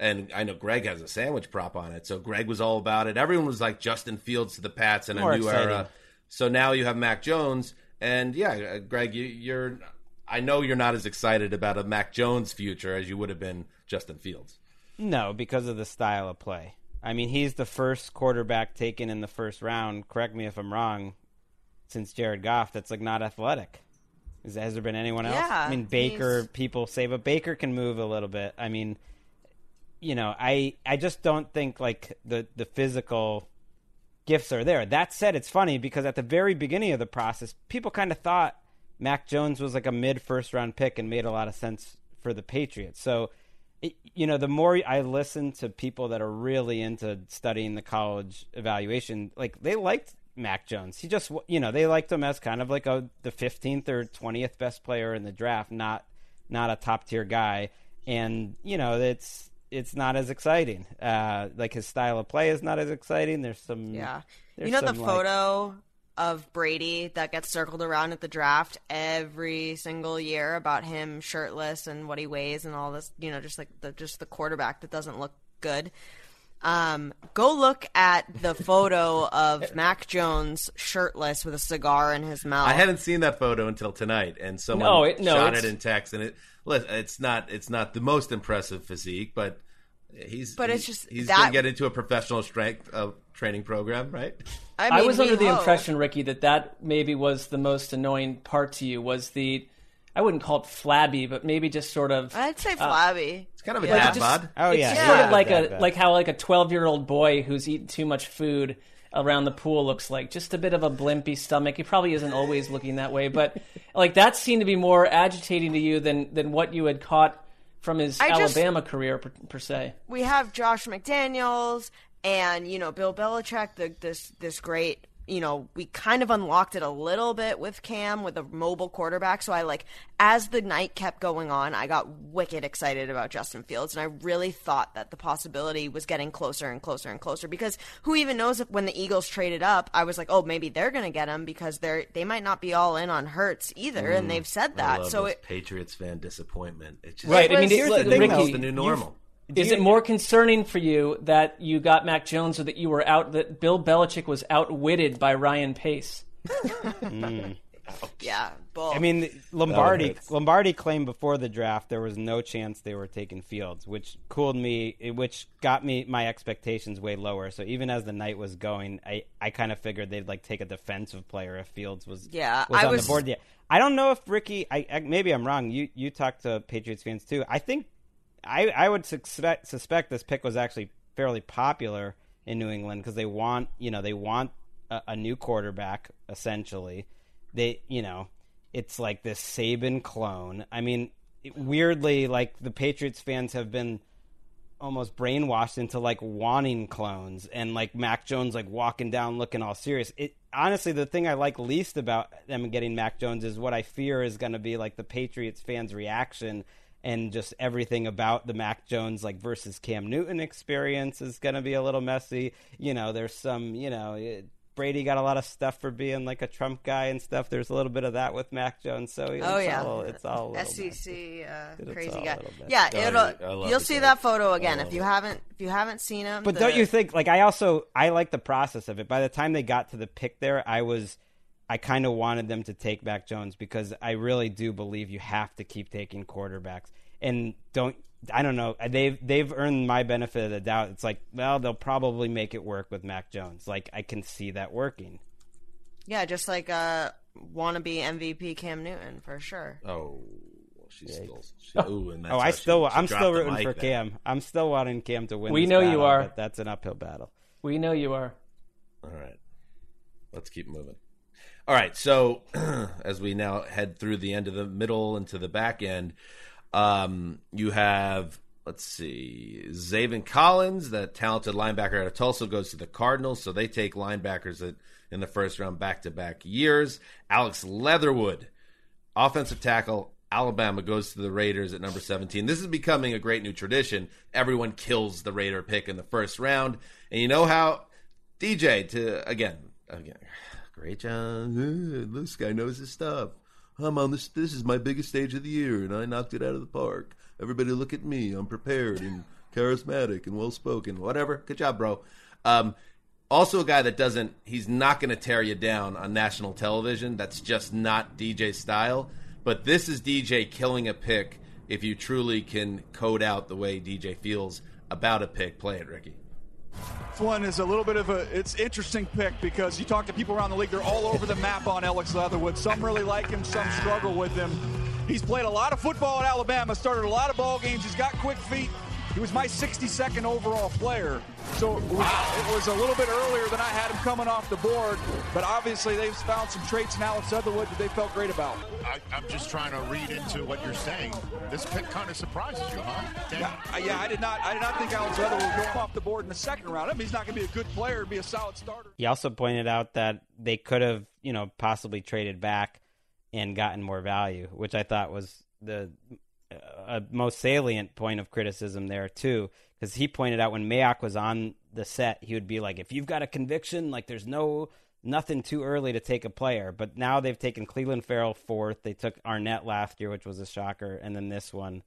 And I know Gregg has a sandwich prop on it, so Gregg was all about it. Everyone was like Justin Fields to the Pats and More a new exciting. era. So now you have Mac Jones, and yeah, uh, Gregg, you, you're. I know you're not as excited about a Mac Jones future as you would have been Justin Fields. No, because of the style of play. I mean, he's the first quarterback taken in the first round. Correct me if I'm wrong. Since Jared Goff, that's like not athletic. Is, has there been anyone else? Yeah, I mean, Baker. he's- People say, but Baker can move a little bit. I mean, you know, I I just don't think like the the physical gifts are there. That said, it's funny because at the very beginning of the process, people kind of thought Mac Jones was like a mid first round pick and made a lot of sense for the Patriots. So, it, you know, the more I listen to people that are really into studying the college evaluation, like they liked Mac Jones. He just, you know, they liked him as kind of like a the 15th or 20th best player in the draft, not not a top tier guy. And you know, it's it's not as exciting. Uh, like his style of play is not as exciting. There's some Yeah. there's You know the some, like- photo of Brady that gets circled around at the draft every single year about him shirtless and what he weighs and all this, you know, just like the just the quarterback that doesn't look good. Um, go look at the photo of Mac Jones shirtless with a cigar in his mouth. I hadn't seen that photo until tonight, and someone No, it- no, shot it's- it in text, and it. It's not. It's not the most impressive physique, but he's. But it's just he's that- gonna get into a professional strength uh, training program, right? I, I was we under the hope. impression, Ricky, that that maybe was the most annoying part to you was the, I wouldn't call it flabby, but maybe just sort of, I'd say flabby. It's kind of a Yeah. dad just- bod. Oh it's yeah, just yeah. sort of like Bad, a bad. like how like a twelve year old boy who's eaten too much food around the pool looks like just a bit of a blimpy stomach. He probably isn't always looking that way, but <laughs> like that seemed to be more agitating to you than than what you had caught from his I just- Alabama career per, per se. we have Josh McDaniels and you know Bill Belichick, the, this this great. You know, we kind of unlocked it a little bit with Cam with a mobile quarterback. So I like, as the night kept going on, I got wicked excited about Justin Fields, and I really thought that the possibility was getting closer and closer and closer. Because who even knows if when the Eagles traded up, I was like, oh, maybe they're going to get him because they're they might not be all in on Hurts either, and mm. they've said I that. love So this it, Patriots fan disappointment. It's just, Right. I mean, was- it- here's the look, thing, Ricky, though. it's the new normal. Is it more concerning for you that you got Mac Jones or that you were out that Bill Belichick was outwitted by Ryan Pace? <laughs> yeah, both. I mean, Lombardi. Lombardi claimed before the draft there was no chance they were taking Fields, which cooled me, which got me my expectations way lower. So even as the night was going, I, I kind of figured they'd like take a defensive player if Fields was Yeah, was I on was- the board. Yeah, I don't know if Ricky. I, I maybe I'm wrong. You you talked to Patriots fans too. I think I I would suspect suspect this pick was actually fairly popular in New England because they want you know they want a, a new quarterback essentially. They you know it's like this Saban clone. I mean, weirdly, like the Patriots fans have been almost brainwashed into like wanting clones and like Mac Jones like walking down looking all serious. It honestly the thing I like least about them getting Mac Jones is what I fear is going to be like the Patriots fans reaction and just everything about the Mac Jones like versus Cam Newton experience is going to be a little messy. You know, there's some, you know, it, Brady got a lot of stuff for being like a Trump guy and stuff. There's a little bit of that with Mac Jones, so it's Oh yeah, all, it's all SEC uh, It's crazy guy. Yeah, it'll. You'll see that photo again if you it. haven't if you haven't seen him. But the- don't you think like I also I like the process of it. By the time they got to the pick there, I was I kind of wanted them to take back Jones because I really do believe you have to keep taking quarterbacks. and don't. I don't know. They've they've earned my benefit of the doubt. It's like, well, they'll probably make it work with Mac Jones. Like I can see that working. Yeah, just like uh, wannabe MVP Cam Newton for sure. Oh, she's still. She, ooh, and that's oh, I still she I'm dropped still rooting mic for there. Cam. I'm still wanting Cam to win. We this know you are. but that's an uphill battle. We know you are. All right. Let's keep moving. All right. So, <clears throat> as we now head through the end of the middle into the back end, um, you have, let's see, Zaven Collins, that talented linebacker out of Tulsa, goes to the Cardinals. So they take linebackers that in the first round back to back years. Alex Leatherwood, offensive tackle. Alabama goes to the Raiders at number 17. This is becoming a great new tradition. Everyone kills the Raider pick in the first round. And you know how DJ to again, again, great job. This guy knows his stuff. I'm on this. This is my biggest stage of the year, and I knocked it out of the park. Everybody, look at me. I'm prepared and <laughs> charismatic and well spoken. Whatever. Good job, bro. Um, also, a guy that doesn't. He's not going to tear you down on national television. That's just not DJ style. But this is DJ killing a pick. If you truly can code out the way DJ feels about a pick, play it, Ricky. This one is a little bit of a it's interesting pick because you talk to people around the league, they're all over the map on Alex Leatherwood. Some really like him, some struggle with him. He's played a lot of football at Alabama, started a lot of ball games. He's got quick feet. He was my 62nd overall player, so it was, it was a little bit earlier than I had him coming off the board. But obviously, they've found some traits in Alex Leatherwood that they felt great about. I, I'm just trying to read into what you're saying. This pick kind of surprises you, huh? Dan? Yeah, I- yeah, I did not, I did not think Alex Leatherwood would go off the board in the second round. I mean, he's not going to be a good player, be a solid starter. He also pointed out that they could have, you know, possibly traded back and gotten more value, which I thought was the uh, most salient point of criticism there too, because he pointed out when Mayock was on the set, he would be like, "If you've got a conviction, like there's no nothing too early to take a player." But now they've taken Clelin Ferrell fourth. They took Arnette last year, which was a shocker, and then this one.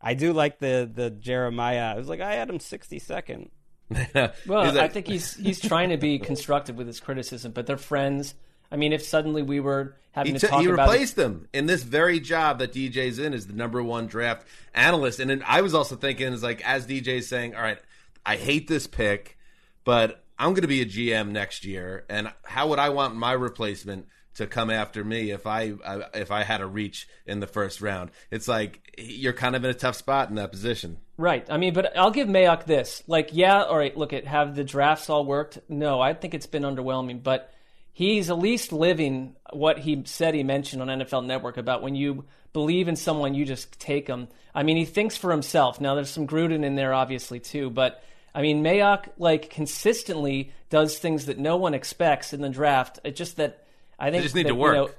I do like the the Jeremiah. I was like, I had him sixty second. <laughs> Well, He's I think he's he's trying to be constructive with his criticism, but they're friends. I mean, if suddenly we were having He, to t- talk he about replaced him in this very job that DJ's in as the number one draft analyst. And then I was also thinking, is like, as DJ's saying, all right, I hate this pick, but I'm going to be a GM next year. And how would I want my replacement to come after me if I, I if I had a reach in the first round? It's like you're kind of in a tough spot in that position. Right. I mean, but I'll give Mayock this. Like, yeah, all right, look at have the drafts all worked? No, I think it's been underwhelming, but he's at least living what he said he mentioned on NFL Network about when you believe in someone, you just take them. I mean, he thinks for himself. Now, there's some Gruden in there, obviously, too, but I mean, Mayock, like, consistently does things that no one expects in the draft. It's just that I think they just need that, to you work. know,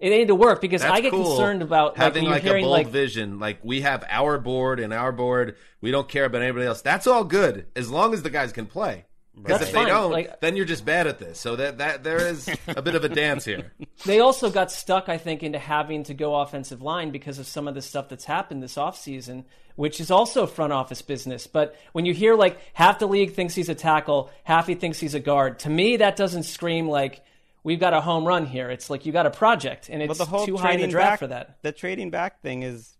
it need to work because That's I get cool. concerned about like, having like, a hearing bold like vision. Like we have our board and our board. We don't care about anybody else. That's all good as long as the guys can play. Because That's if they fine. don't, Like- then you're just bad at this. So that that there is a bit of a dance here. <laughs> they also got stuck, I think, into having to go offensive line because of some of the stuff that's happened this offseason, which is also front office business. But when you hear like half the league thinks he's a tackle, half he thinks he's a guard, to me that doesn't scream like we've got a home run here. It's like you got a project, and it's Well, the whole too high in the trading draft back, for that. The trading back thing is,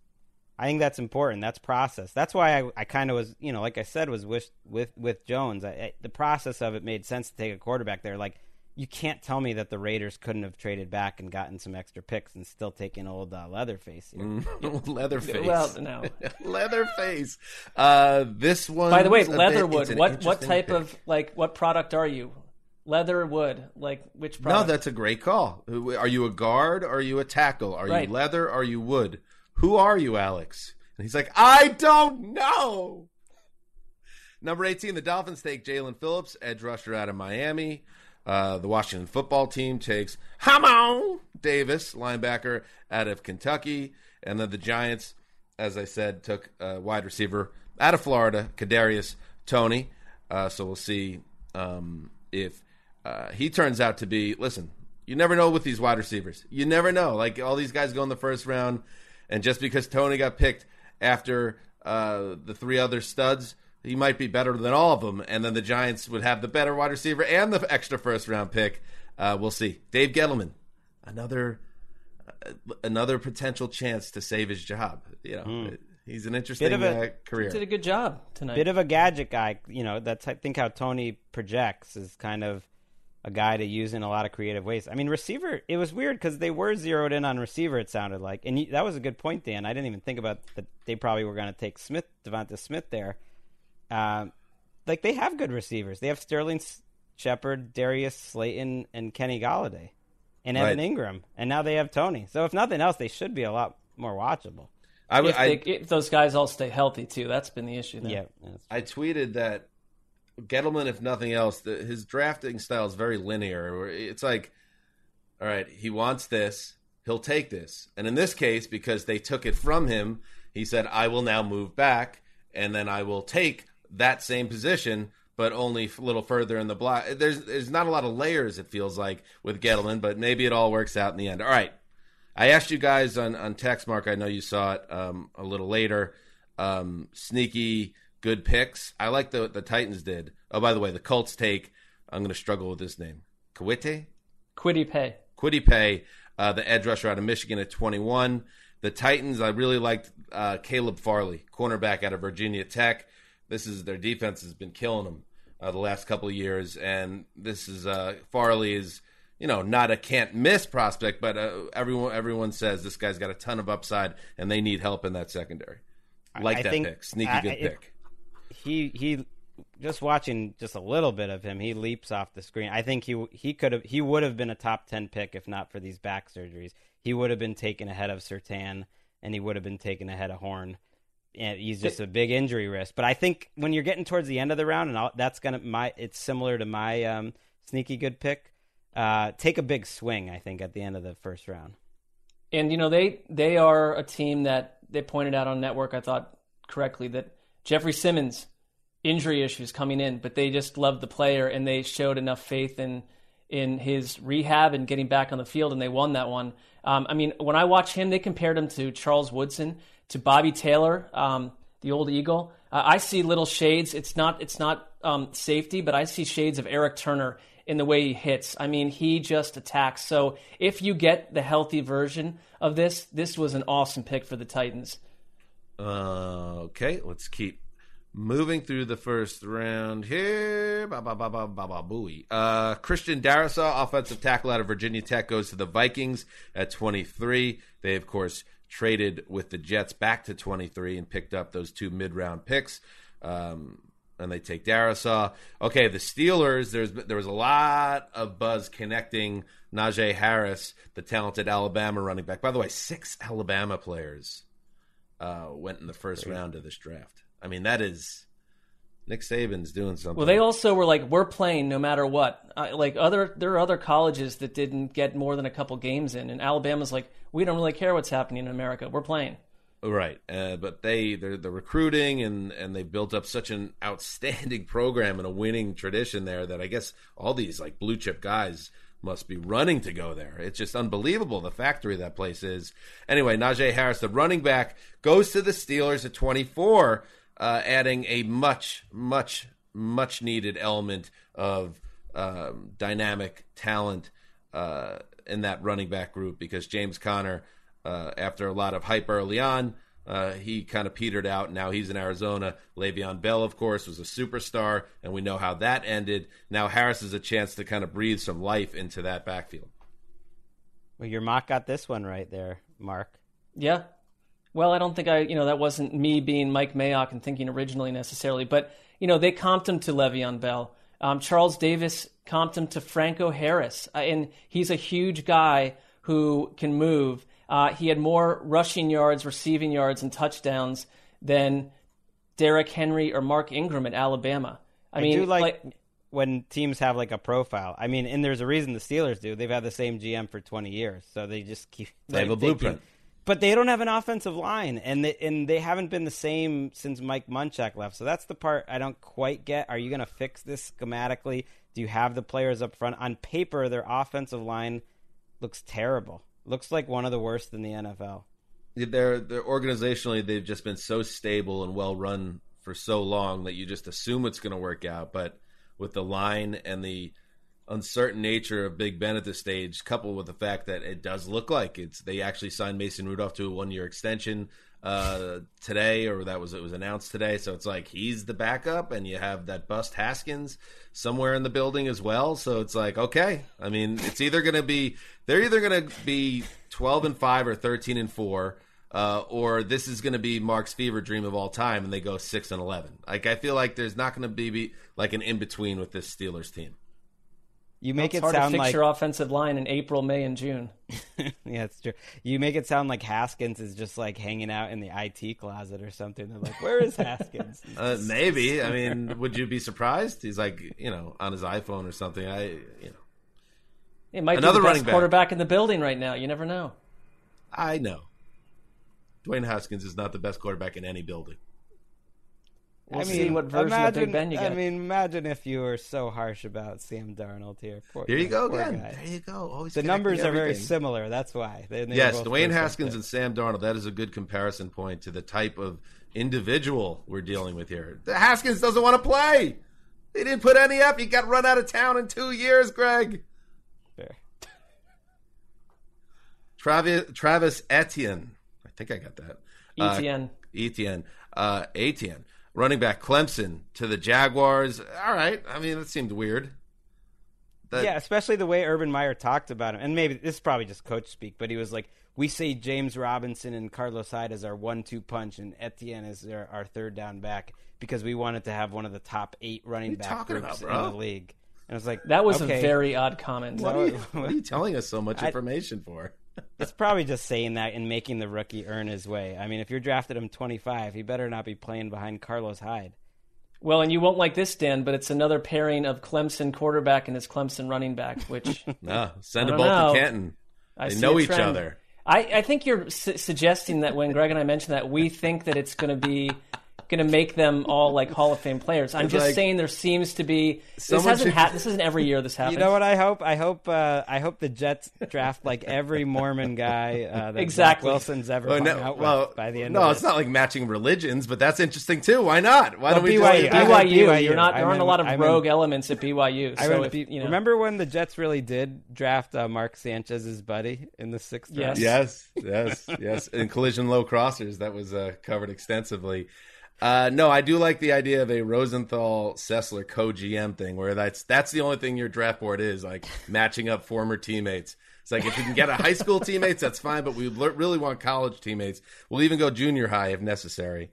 I think that's important. That's process. That's why I, I kind of was, you know, like I said, was with with with Jones. I, I, the process of it made sense to take a quarterback there. Like you can't tell me that the Raiders couldn't have traded back and gotten some extra picks and still taken old uh, Leatherface. Here. Mm. <laughs> <laughs> Leatherface. Well, no. <laughs> Leatherface. Uh, this one. By the way, Leatherwood. What what type of like what product are you? Leatherwood. Like which product? No, that's a great call. Are you a guard? Are you a tackle? Are Right. you leather? Are you wood? Who are you, Alex? And he's like, I don't know. Number 18, the Dolphins take Jaelan Phillips, edge rusher out of Miami. Uh, the Washington football team takes Jamin Davis, linebacker out of Kentucky. And then the Giants, as I said, took uh, wide receiver out of Florida, Kadarius Toney. Uh, so we'll see um, if uh, he turns out to be. Listen, you never know with these wide receivers. You never know. Like all these guys go in the first round, and just because Toney got picked after uh, the three other studs, he might be better than all of them. And then the Giants would have the better wide receiver and the extra first round pick. Uh, we'll see. Dave Gettleman, another uh, another potential chance to save his job. You know, He's an interesting Bit of a- uh, career. Did a good job tonight. Bit of a gadget guy. You know, that's I think how Toney projects is kind of a guy to use in a lot of creative ways. I mean, receiver. It was weird because they were zeroed in on receiver. It sounded like, and that was a good point, Dan. I didn't even think about that. They probably were going to take Smith, Devonta Smith there. Um, like they have good receivers. They have Sterling S- Shepard, Darius Slayton, and Kenny Golladay, and Evan Right. Ingram, and now they have Toney. So if nothing else, they should be a lot more watchable. I would. if, I, if those guys all stay healthy too, that's been the issue. There. Yeah, I tweeted that Gettleman, if nothing else, the, his drafting style is very linear. It's like, all right, he wants this, he'll take this, and in this case, because they took it from him, he said, "I will now move back, and then I will take that same position." But only a little further in the block. There's there's not a lot of layers. It feels like with Gettleman, but maybe it all works out in the end. All right, I asked you guys on on text, Marc. I know you saw it um, a little later. Um, sneaky good picks. I like the the Titans did. Oh, by the way, the Colts take. I'm going to struggle with this name. Kawite, Kwity Paye. Kwity Paye, uh, the edge rusher out of Michigan at 21. The Titans. I really liked uh, Caleb Farley, cornerback out of Virginia Tech. This is their defense has been killing them uh, the last couple of years, and this is uh, Farley is you know not a can't miss prospect, but uh, everyone everyone says this guy's got a ton of upside, and they need help in that secondary. Like I that think- pick, sneaky I- good I- pick. He he just watching just a little bit of him, he leaps off the screen. I think he he could have he would have been a top ten pick if not for these back surgeries. He would have been taken ahead of Surtain, and he would have been taken ahead of Horn. And he's just a big injury risk. But I think when you're getting towards the end of the round, and I'll, that's gonna my it's similar to my um, sneaky good pick. Uh, take a big swing, I think, at the end of the first round. And you know they they are a team that they pointed out on network. I thought correctly that Jeffrey Simmons injury issues coming in, but they just loved the player and they showed enough faith in in his rehab and getting back on the field, and they won that one. Um, I mean, when I watch him, they compared him to Charles Woodson, to Bobby Taylor, um, the old Eagle. Uh, I see little shades. It's not it's not um, safety, but I see shades of Eric Turner in the way he hits. I mean, he just attacks. So if you get the healthy version of this, this was an awesome pick for the Titans. Uh, okay, let's keep moving through the first round here. Ba ba ba ba ba ba. Uh, Christian Darrisaw, offensive tackle out of Virginia Tech, goes to the Vikings at 23. They of course traded with the Jets back to 23 and picked up those two mid-round picks. Um, and they take Darrisaw. Okay, the Steelers. There's there was a lot of buzz connecting Najee Harris, the talented Alabama running back. By the way, six Alabama players uh, went in the first round of this draft. I mean, that is Nick Saban's doing something. Well, they also were like, we're playing no matter what. Uh, like other, there are other colleges that didn't get more than a couple games in, and Alabama's like, we don't really care what's happening in America. We're playing. Right, uh, but they they're the recruiting and and they built up such an <laughs> outstanding program and a winning tradition there that I guess all these like blue chip guys must be running to go there. It's just unbelievable the factory that place is. Anyway, Najee Harris, the running back, goes to the Steelers at 24, uh, adding a much much much needed element of um, dynamic talent uh, in that running back group because James Conner uh, after a lot of hype early on. Uh, he kind of petered out. Now he's in Arizona. Le'Veon Bell, of course, was a superstar, and we know how that ended. Now Harris is a chance to kind of breathe some life into that backfield. Well, your mock got this one right there, Marc. Yeah. Well, I don't think I, you know, that wasn't me being Mike Mayock and thinking originally necessarily, but you know, they comped him to Le'Veon Bell. Um, Charles Davis comped him to Franco Harris, uh, and he's a huge guy who can move. Uh, he had more rushing yards, receiving yards, and touchdowns than Derrick Henry or Mark Ingram at Alabama. I, I, mean, do like, when teams have like a profile. I mean, and there's a reason the Steelers do. They've had the same GM for 20 years, so they just keep. They have a thinking- blueprint. But they don't have an offensive line, and they, and they haven't been the same since Mike Munchak left. So that's the part I don't quite get. Are you going to fix this schematically? Do you have the players up front? On paper, their offensive line looks terrible. Looks like one of the worst in the NFL. They're, they're organizationally, they've just been so stable and well run for so long that you just assume it's going to work out. But with the line and the uncertain nature of Big Ben at this stage, coupled with the fact that it does look like it's they actually signed Mason Rudolph to a one year extension. Uh, today, or that was it was announced today. So it's like he's the backup, and you have that bust Haskins somewhere in the building as well. So it's like okay, I mean, it's either going to be they're either going to be twelve and five or thirteen and four. Uh, or this is going to be Marc's fever dream of all time, and they go six and eleven. Like I feel like there's not going to be, be like an in between with this Steelers team. You make it's it hard sound to fix like your offensive line in April, May, and June. <laughs> yeah, it's true. You make it sound like Haskins is just like hanging out in the IT closet or something. They're like, "Where is Haskins?" <laughs> Uh, maybe. I mean, would you be surprised? He's like, you know, on his iPhone or something. I, you know, It might Another be the running best back. quarterback in the building right now. You never know. I know. Dwayne Haskins is not the best quarterback in any building. We'll I see mean, what version imagine, of Big Ben you I mean, imagine if you were so harsh about Sam Darnold here. Poor, Here you go poor again. guy. There you go. Always the numbers are very similar. That's why. They, they Yes, Dwayne Haskins and Sam Darnold. That is a good comparison point to the type of individual we're dealing with here. The Haskins doesn't want to play. He didn't put any up. He got run out of town in two years, Gregg. Fair. Travis, Travis Etienne. I think I got that. Uh, Etienne. Etienne. Uh, Etienne. Running back Clemson to the Jaguars. All right. I mean, that seemed weird. That- yeah, especially the way Urban Meyer talked about him. And maybe this is probably just coach speak, but he was like, "We say James Robinson and Carlos Hyde as our one-two punch, and Etienne is our, our third down back because we wanted to have one of the top eight running you back groups about, in the league." And I was like, That was okay. a very odd comment. What, are you, what are you telling us so much I- information for? It's probably just saying that and making the rookie earn his way. I mean, if you're drafted him 25, he better not be playing behind Carlos Hyde. Well, and you won't like this, Dan, but it's another pairing of Clemson quarterback and his Clemson running back, which <laughs> No, send I them both know. to Canton. I They see know each trend. other. I, I think you're su- suggesting that when Gregg and I mentioned that, we think that it's going to be going to make them all like Hall of Fame players. I'm It's just like- saying there seems to be this hasn't should- hap- this isn't every year this happens. You know what I hope? I hope uh, I hope the Jets draft like every Mormon guy uh, that Exactly. Zach Wilson's ever Well, hung no, out well, with by the end of the no, it's it. not like matching religions, but that's interesting too. Why not? Why Well, don't we BYU, just I BYU, BYU. you're not. I There aren't a lot of I meant- rogue elements at BYU. I So went- if you know, remember when the Jets really did draft uh, Mark Sanchez's buddy in the sixth Yes. round? Yes, yes, yes. In collision low crossers, that was uh, covered extensively. Uh, no, I do like the idea of a Rosenthal Sessler co GM thing, where that's that's the only thing your draft board is like matching up former teammates. It's like if you can get a high school teammates, that's fine, but we really want college teammates. We'll even go junior high if necessary.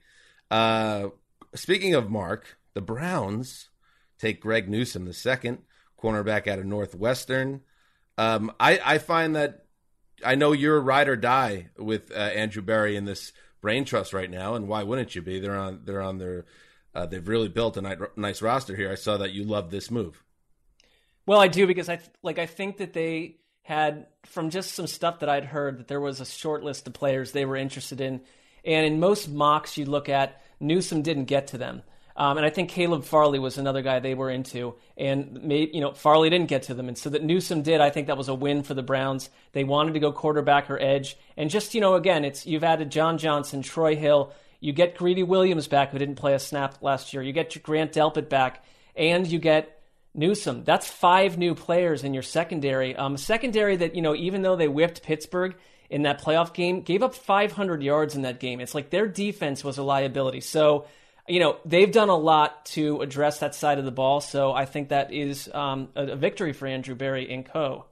Uh, speaking of Marc, the Browns take Greg Newsome the second cornerback out of Northwestern. Um, I, I find that I know you're a ride or die with uh, Andrew Berry in this brain trust right now, and why wouldn't you be? They're on they're on their uh, they've really built a nice roster here. I saw that you love this move. Well, I do because I like I think that they had from just some stuff that I'd heard that there was a short list of players they were interested in, and in most mocks you look at Newsome didn't get to them, um, and I think Caleb Farley was another guy they were into, and maybe you know Farley didn't get to them, and so that Newsome did. I think that was a win for the Browns. They wanted to go quarterback or edge, and just you know again, it's you've added John Johnson, Troy Hill. You get Greedy Williams back, who didn't play a snap last year. You get Grant Delpit back, and you get Newsome. That's five new players in your secondary. Um, secondary that you know, even though they whipped Pittsburgh in that playoff game, gave up 500 yards in that game. It's like their defense was a liability. So, you know, they've done a lot to address that side of the ball. So I think that is um, a, a victory for Andrew Berry and Co.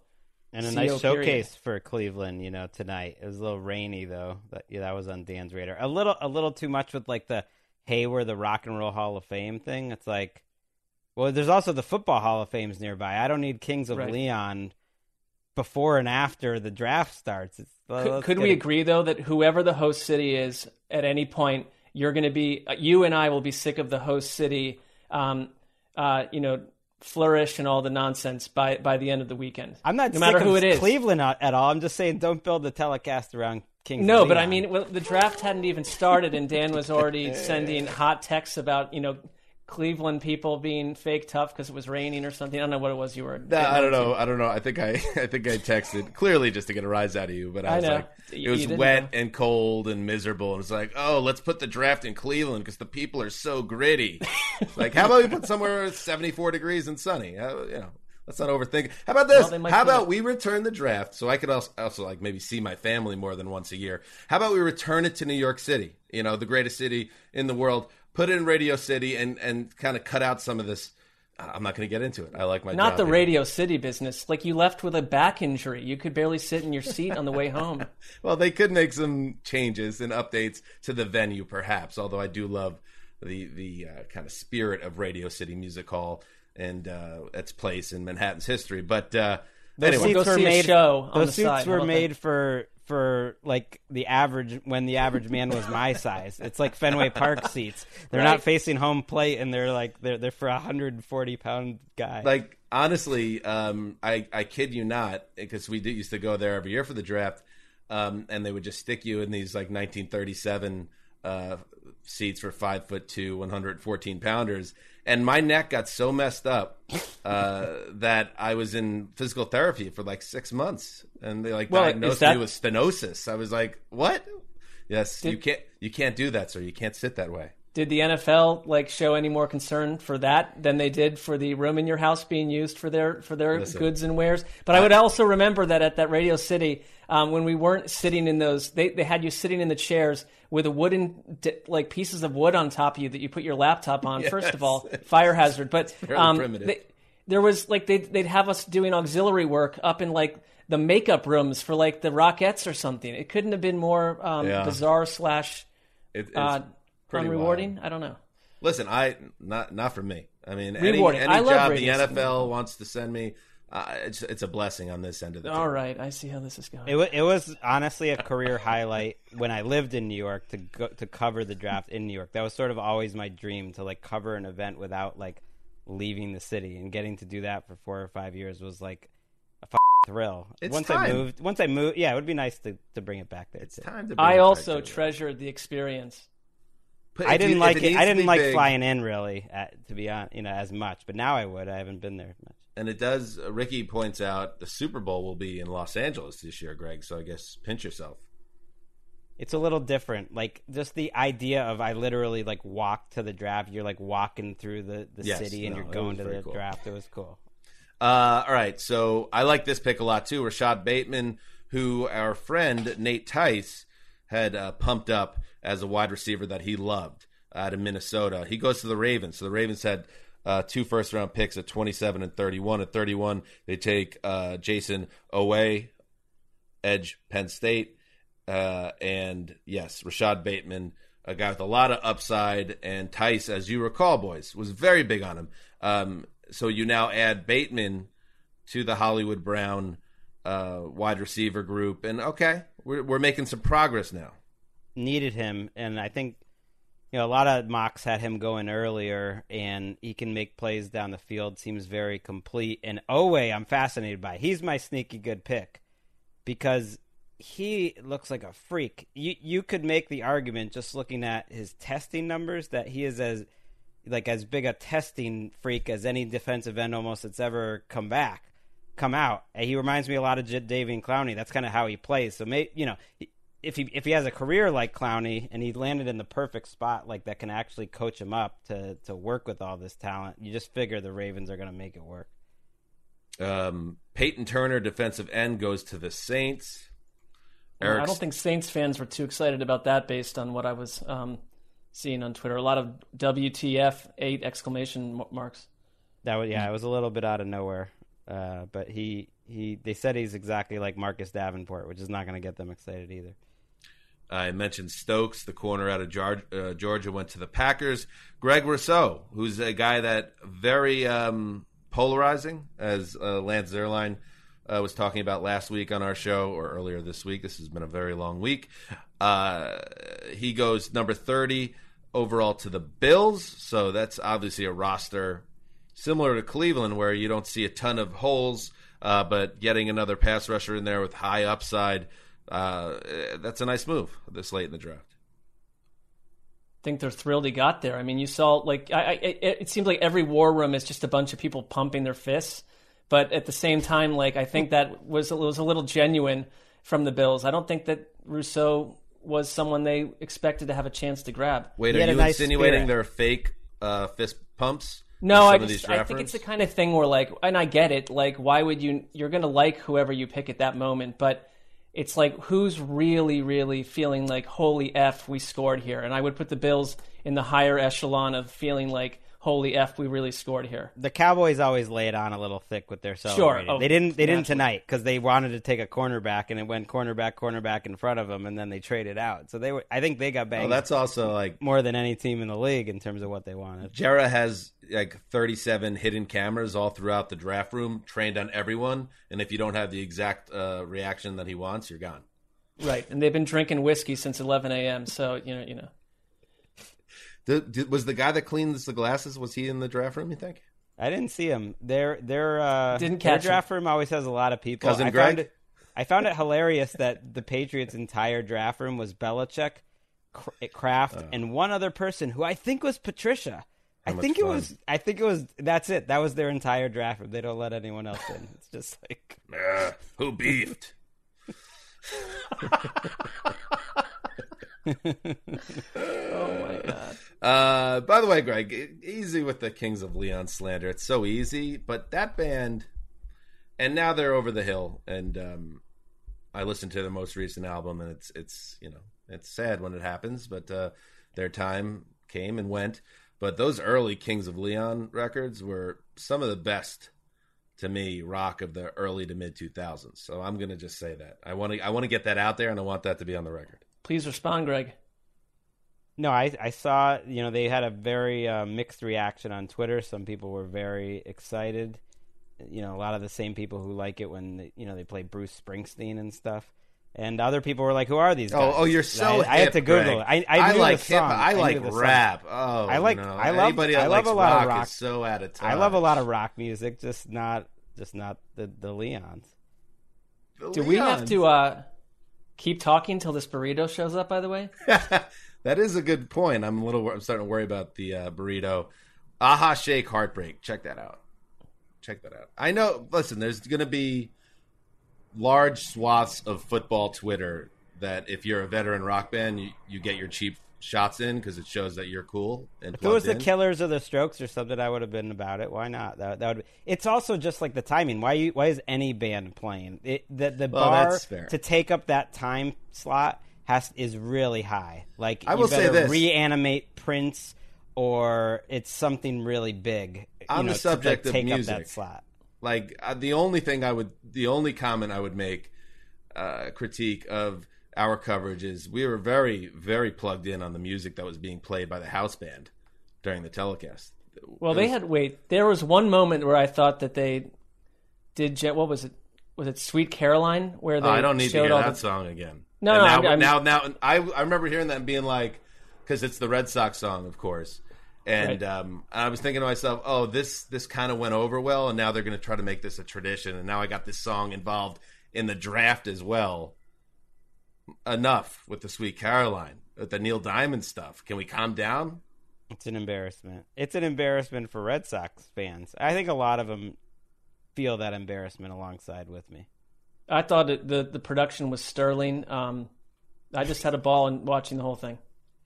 And a CO nice period. showcase for Cleveland, you know, tonight. It was a little rainy though. That yeah, that was on Dan's radar. A little a little too much with like the hey, we're the Rock and Roll Hall of Fame thing. It's like well, there's also the football Hall of Fames nearby. I don't need Kings of Right. Leon before and after the draft starts. It's, Could, could we it- agree though that whoever the host city is at any point, you're going to be you and I will be sick of the host city, um, uh, you know, flourish and all the nonsense by by the end of the weekend. I'm not no sick matter who it is. Cleveland at all. I'm just saying don't build the telecast around Kings. of No, but I mean, well, the draft hadn't even started, and Dan was already sending hot texts about you know Cleveland people being fake tough because it was raining or something. I don't know what it was you were. Getting I don't know. I don't know. I think I <laughs> I think I texted clearly just to get a rise out of you, but I I was know. like, You- it was wet know. and cold and miserable, and it's like, oh, let's put the draft in Cleveland because the people are so gritty. Like, how about we put somewhere <laughs> seventy four degrees and sunny? Uh, you know, Let's not overthink. How about this? Well, How about it- we return the draft so I could also, also like maybe see my family more than once a year? How about we return it to New York City? You know, the greatest city in the world. Put it in Radio City and and kind of cut out some of this. I'm not going to get into it. I like my Not job the here. Radio City business. Like you left with a back injury. You could barely sit in your seat on the way home. <laughs> Well, they could make some changes and updates to the venue, perhaps. Although I do love the the uh, kind of spirit of Radio City Music Hall and uh, its place in Manhattan's history. But uh, Those anyway, seats go were see a made. show on those the seats side. Were made that? for for like the average when the average man was my <laughs> size. It's like Fenway Park <laughs> seats. They're Right. not facing home plate, and they're like they're they're for a hundred and forty pound guy. like honestly, um, I I kid you not, because we did, used to go there every year for the draft, um, and they would just stick you in these like 1937 uh, seats for five foot two, 114 pounders, and my neck got so messed up uh, that I was in physical therapy for like six months, and they like Well, diagnosed that- me with stenosis. I was like, what? Yes, Did- you can't you can't do that, sir. You can't sit that way. Did the NFL like show any more concern for that than they did for the room in your house being used for their for their Listen. goods and wares? But I would also remember that at that Radio City, um, when we weren't sitting in those, they they had you sitting in the chairs with a wooden like pieces of wood on top of you that you put your laptop on. First of all, fire hazard. But um, they, there was like they'd they'd have us doing auxiliary work up in like the makeup rooms for like the Rockettes or something. It couldn't have been more um, Yeah. bizarre slash It, uh, pretty unrewarding. wild. I don't know. Listen, I not not for me. I mean, any, Rewarding. any I love job the radio city. NFL wants to send me, uh, it's it's a blessing on this end of the. All table. right, I see how this is going. It, wa it was honestly a career highlight when I lived in New York to go to cover the draft in New York. That was sort of always my dream to like cover an event without like leaving the city and getting to do that for four or five years was like a f- thrill. It's once I moved, once I moved, yeah, it would be nice to, to bring it back there. It's too. time to. Bring I it also treasured the experience. I didn't if like it it. I didn't like big, flying in really, at, to be honest, you know, as much. But now I would. I haven't been there much. And it does. Uh, Ricky points out the Super Bowl will be in Los Angeles this year, Gregg. So I guess pinch yourself. It's a little different. Like just the idea of I literally like walk to the draft. You're like walking through the, the Yes, city and no, you're going to the cool. draft. It was cool. Uh, all right, so I like this pick a lot too. Rashod Bateman, who our friend Nate Tice had uh, pumped up as a wide receiver that he loved out of Minnesota. He goes to the Ravens. So the Ravens had uh, two first round picks at 27 and 31. At 31, they take uh, Jayson Oweh, edge Penn State. Uh, and yes, Rashod Bateman, a guy with a lot of upside, and Tice, as you recall, boys, was very big on him. Um, so you now add Bateman to the Hollywood Brown uh, wide receiver group, and okay, we're we're making some progress now. Needed him, and I think you know a lot of mocks had him going earlier, and he can make plays down the field. Seems very complete. And Oweh, I'm fascinated by. He's my sneaky good pick because he looks like a freak. You you could make the argument just looking at his testing numbers that he is as like as big a testing freak as any defensive end almost that's ever come back, come out. And he reminds me a lot of J- Davian Clowney. That's kind of how he plays. So may you know if he if he has a career like Clowney and he landed in the perfect spot like that can actually coach him up to to work with all this talent, you just figure the Ravens are going to make it work. Um, Payton Turner, defensive end, goes to the Saints. Well, I don't think Saints fans were too excited about that based on what I was um, seeing on Twitter. A lot of WTF eight exclamation marks. That was yeah, it was a little bit out of nowhere, uh, but he he they said he's exactly like Marcus Davenport, which is not going to get them excited either. I mentioned Stokes, the corner out of Georgia, uh, Georgia, went to the Packers. Greg Rousseau, who's a guy that very um, polarizing, as uh, Lance Zierlein uh, was talking about last week on our show or earlier this week. This has been a very long week. Uh, he goes number 30 overall to the Bills, so that's obviously a roster similar to Cleveland where you don't see a ton of holes, uh, but getting another pass rusher in there with high upside, uh, that's a nice move this late in the draft. I think they're thrilled he got there. I mean, you saw like I, I, it, it seems like every war room is just a bunch of people pumping their fists, but at the same time, like I think that was was a little genuine from the Bills. I don't think that Rousseau was someone they expected to have a chance to grab. Wait, He are a you nice insinuating spirit. they're fake uh, fist pumps? No, I just I think it's the kind of thing where like, and I get it. Like, why would you? You're gonna like whoever you pick at that moment, but it's like who's really, really feeling like, holy f, we scored here. And I would put the Bills in the higher echelon of feeling like, holy f, we really scored here. The Cowboys always lay it on a little thick with their celebrating. Oh, they didn't. They didn't tonight because they wanted to take a cornerback, and it went cornerback, cornerback in front of them, and then they traded out. So they were. I think they got Oh, banged that's also like more than any team in the league in terms of what they wanted. Jerry has like 37 hidden cameras all throughout the draft room, trained on everyone. And if you don't have the exact uh, reaction that he wants, you're gone. Right, and they've been drinking whiskey since 11 a.m. So you know, you know. Did, did- was the guy that cleans the glasses? Was he in the draft room? You think? I didn't see him. Their their uh, Didn't their catch him. draft room always has a lot of people. Cousin I Greg? found it. I found it hilarious that the Patriots' entire draft room was Belichick, Cr- Kraft, and one other person who I think was Patricia. I How much think it fun. was. I think it was. That's it. That was their entire draft room. They don't let anyone else in. It's just like <laughs> Uh, who beefed? <laughs> Oh my god. Uh, by the way, Gregg, easy with the Kings of Leon slander. It's so easy, but that band, and now they're over the hill. And um, I listened to their most recent album, and it's it's you know it's sad when it happens, but uh, their time came and went. But those early Kings of Leon records were some of the best to me rock of the early to mid 2000s. So I'm gonna just say that I want to I want to get that out there, and I want that to be on the record. Please respond, Gregg. No, I I saw you know they had a very uh, mixed reaction on Twitter. Some people were very excited. You know, a lot of the same people who like it when they, you know they play Bruce Springsteen and stuff. And other people were like, "Who are these guys?" Oh, oh, you're so. I, I had to Google Greg. it. I, I, knew like the hip. I like the song. rap. Oh, I like. you know, I love. Anybody that I love a lot rock of rock. is so out of touch. I love a lot of rock music, just not, just not the the Leons. The Do we have to uh, keep talking until this burrito shows up? By the way, <laughs> that is a good point. I'm a little. I'm starting to worry about the uh, burrito. Aha Shake Heartbreak. Check that out. Check that out. I know. Listen, there's going to be large swaths of football Twitter that if you're a veteran rock band, you, you get your cheap shots in because it shows that you're cool. And If it was plugged the. Killers or the Strokes or something, I would have been about it. Why not? That, that would. Be, it's also just like the timing. Why you? Why is any band playing? It, the the Well, bar to take up that time slot has is really high. Like I will say this. reanimate Prince, or it's something really big. on know, the to, like, subject of music, up that slot. like uh, the only thing I would, the only comment I would make, uh, critique of our coverage is we were very, very plugged in on the music that was being played by the house band during the telecast. well, It they had wait. There was one moment where I thought that they did. What was it? Was it Sweet Caroline? Where they I don't need to hear that the- song again. No, And no, now, I'm- I'm- now, now, I, I remember hearing that and being like, because it's the Red Sox song, of course. And Right. um, I was thinking to myself, oh, this this kind of went over well, and now they're going to try to make this a tradition. And now I got this song involved in the draft as well. Enough with the Sweet Caroline, with the Neil Diamond stuff. Can we calm down? It's an embarrassment. It's an embarrassment for Red Sox fans. I think a lot of them feel that embarrassment alongside with me. I thought it, the the production was sterling. Um, I just had a ball in watching the whole thing.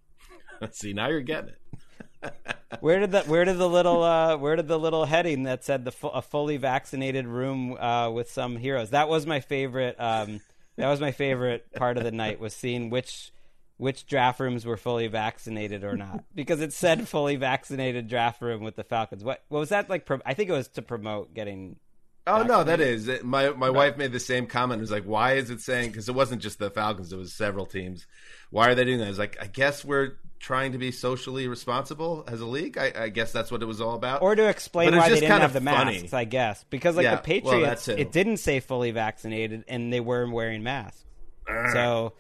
<laughs> See, now you're getting it. <laughs> Where did the where did the little uh, where did the little heading that said the fu- a fully vaccinated room uh, with some heroes? That was my favorite. Um, that was my favorite part of the night was seeing which which draft rooms were fully vaccinated or not because it said fully vaccinated draft room with the Falcons. What what was that like? Pro- I think it was to promote getting. Oh no, that is it, my my wife made the same comment. It was like, why is it saying? Because it wasn't just the Falcons; it was several teams. Why are they doing that? I was like, I guess we're trying to be socially responsible as a league. I, I guess that's what it was all about. Or to explain But why they didn't kind have of the funny. masks, I guess. Because like Yeah, the Patriots, that too. it didn't say fully vaccinated, and they were wearing masks. Ah. So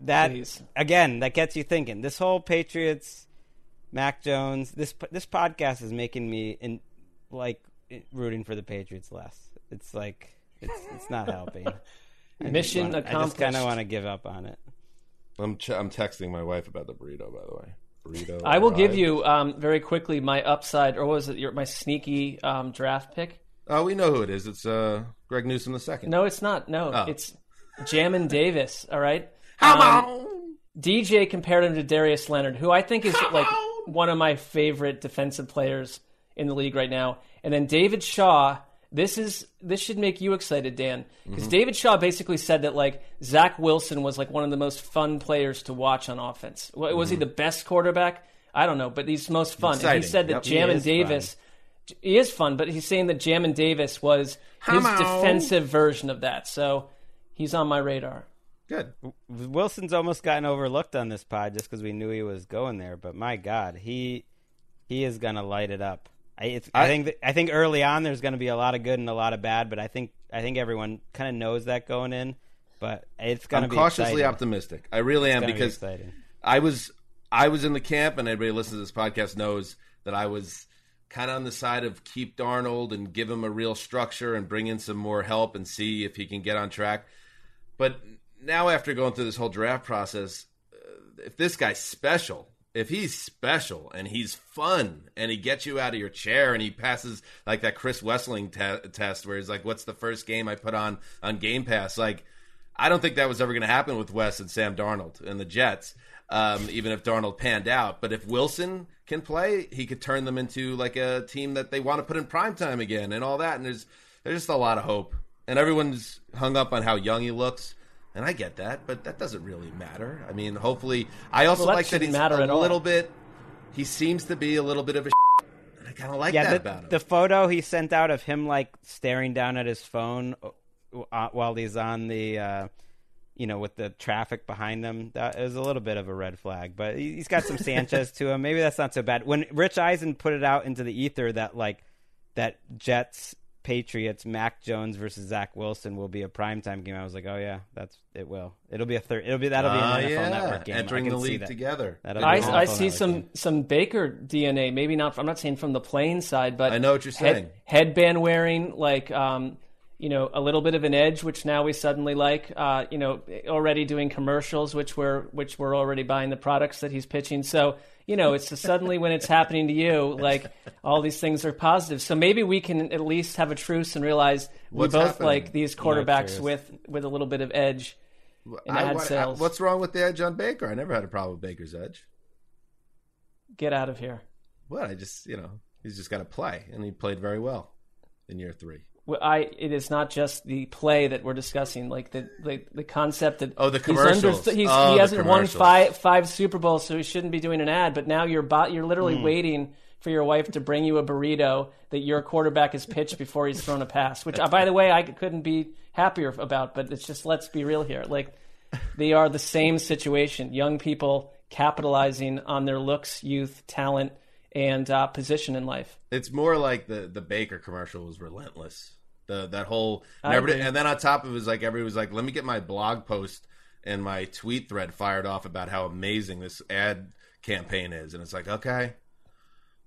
that Please. again, that gets you thinking. This whole Patriots, Mac Jones, this this podcast is making me in like rooting for the Patriots less. It's like it's it's not helping. <laughs> I Mission wanna- I just accomplished. kind of want to give up on it. I'm ch- I'm texting my wife about the burrito. By the way, burrito. I will give you um, very quickly my upside, or was it your, my sneaky um, draft pick? Oh, we know who it is. It's uh Greg Newsome the second. No, it's not. No, Oh. it's Jamin Davis. All right. Um, DJ compared him to Darius Leonard, who I think is like one of my favorite defensive players in the league right now. And then David Shaw. This is this should make you excited, Dan, because Mhm. David Shaw basically said that like Zach Wilson was like one of the most fun players to watch on offense. Was he Mhm. the best quarterback? I don't know, but he's most fun. And he said that Yep. Jamin is Davis, he is fun, but he's saying that Jamin Davis was his Hello. defensive version of that. So he's on my radar. Good. Wilson's almost gotten overlooked on this pod just because we knew he was going there, but my God, he he is gonna light it up. I, I, I- think that, I think early on there's going to be a lot of good and a lot of bad, but I think I think everyone kind of knows that going in. But it's going to be cautiously exciting. optimistic. I really It's am gonna be because. I was I was in the camp, and everybody listening to this podcast knows that I was kind of on the side of keep Darnold and give him a real structure and bring in some more help and see if he can get on track. But now, after going through this whole draft process, uh, if this guy's special, if he's special and he's fun and he gets you out of your chair and he passes like that Chris Wesseling te- test where he's like, "What's the first game I put on on Game Pass?" Like, I don't think that was ever going to happen with Wes and Sam Darnold and the Jets. Um, even if Darnold panned out, but if Wilson can play, he could turn them into like a team that they want to put in prime time again and all that. And there's there's just a lot of hope. And everyone's hung up on how young he looks. And I get that, but that doesn't really matter. I mean, hopefully, I also Well, that like that shouldn't he's matter a at all. little bit. He seems to be a little bit of a. And I kind of like yeah, that the, about him. the photo he sent out of him like staring down at his phone uh, while he's on the, uh, you know, with the traffic behind him, that is a little bit of a red flag. But he's got some Sanchez to him. Maybe that's not so bad. When Rich Eisen put it out into the ether that like that Jets Patriots Mac Jones versus Zach Wilson will be a primetime game, I was like, oh yeah, that's it will. It'll be a third. It'll be that'll be an Ah, NFL yeah. Network game. Entering the league that. together. That'll I, I see Network some game. some Baker DNA. Maybe not. I'm not saying from the playing side, but I know what you're head- saying. headband wearing, like um, you know, a little bit of an edge, which now we suddenly like. Uh, you know, already doing commercials, which we're which we're already buying the products that he's pitching. So you know, it's suddenly when it's happening to you, like all these things are positive. So maybe we can at least have a truce and realize What's we both happening? like these quarterbacks truce. with with a little bit of edge in I- ad what- sales. what's wrong with the edge on Baker? I never had a problem with Baker's edge. Get out of here. What? I just, you know, he's just got to play, and he played very well in year three. Well, I it is not just the play that we're discussing, like the the, the concept that Oh, the he's under- commercials. he's, Oh, he hasn't won five five Super Bowls, so he shouldn't be doing an ad. But now you're bo- you're literally Hmm. waiting for your wife to bring you a burrito that your quarterback has pitched before he's thrown a pass. Which, uh, by the way, I couldn't be happier about. But it's just let's be real here. Like they are the same situation. Young people capitalizing on their looks, youth, talent, and uh, position in life. It's more like the the Baker commercial was relentless. The that whole and, everybody- and then on top of it was like everybody was like, let me get my blog post and my tweet thread fired off about how amazing this ad campaign is, and it's like, okay,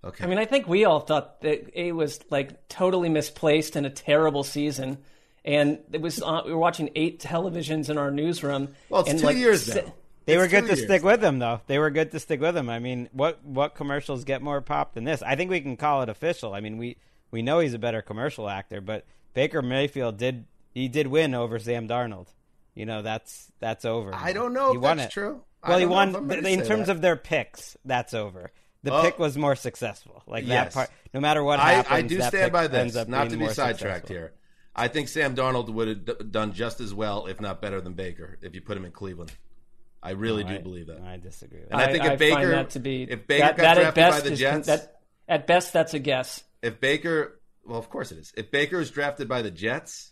okay. I mean, I think we all thought that it was like totally misplaced and a terrible season. And it was uh, we were watching eight televisions in our newsroom. Well, it's two like, years now. They were good to years. stick with him, though. They were good to stick with him. I mean, what what commercials get more pop than this? I think we can call it official. I mean, we we know he's a better commercial actor, but Baker Mayfield did he did win over Sam Darnold. You know, that's that's over. I don't know He if won that's it. true. Well, he won if I'm ready to in terms that. of their picks. That's over. The Oh. pick was more successful. Like Yes. that part. No matter what I, happens, I do that stand pick by ends this. up Not to be sidetracked successful. here. I think Sam Darnold would have d- done just as well, if not better, than Baker if you put him in Cleveland. I really No, do I- believe that. I disagree. With And I, think if Baker, find that to be if Baker that, got that at drafted best by the is Jets, that at best that's a guess. if Baker, well, of course it is. If Baker is drafted by the Jets,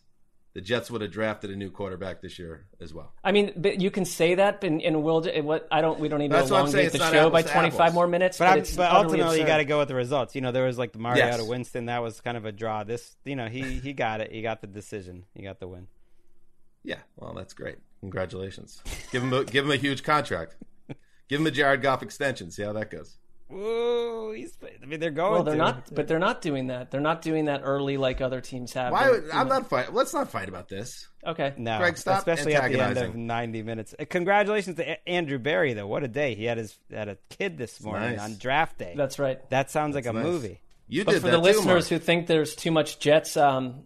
the Jets would have drafted a new quarterback this year as well. I mean, but you can say that, but in, in we'll what I don't. We don't need to That's what I'm saying, elongate the show by 25 more minutes. But, But, it's but utterly ultimately, you got to go with the results. You know, there was like the Mariota Yes. Winston. That was kind of a draw. This, you know, he he got it. He got the decision. He got the win. Yeah, well, that's great. Congratulations. give him a, give him a huge contract. give him a Jared Goff extension. See how that goes. Whoa, he's. I mean, they're going. Well, they're to. not, but they're not doing that. They're not doing that early like other teams have. Why? They're- Would, I'm know- not fight. Let's not fight about this. Okay. No, Gregg, stop especially at the end of antagonizing. 90 minutes. Uh, Congratulations to Andrew Berry, though. What a day! He had his had a kid this morning nice. on draft day. That's right. That sounds like a nice. movie. You But did for that the too, listeners Marc. who think there's too much Jets um,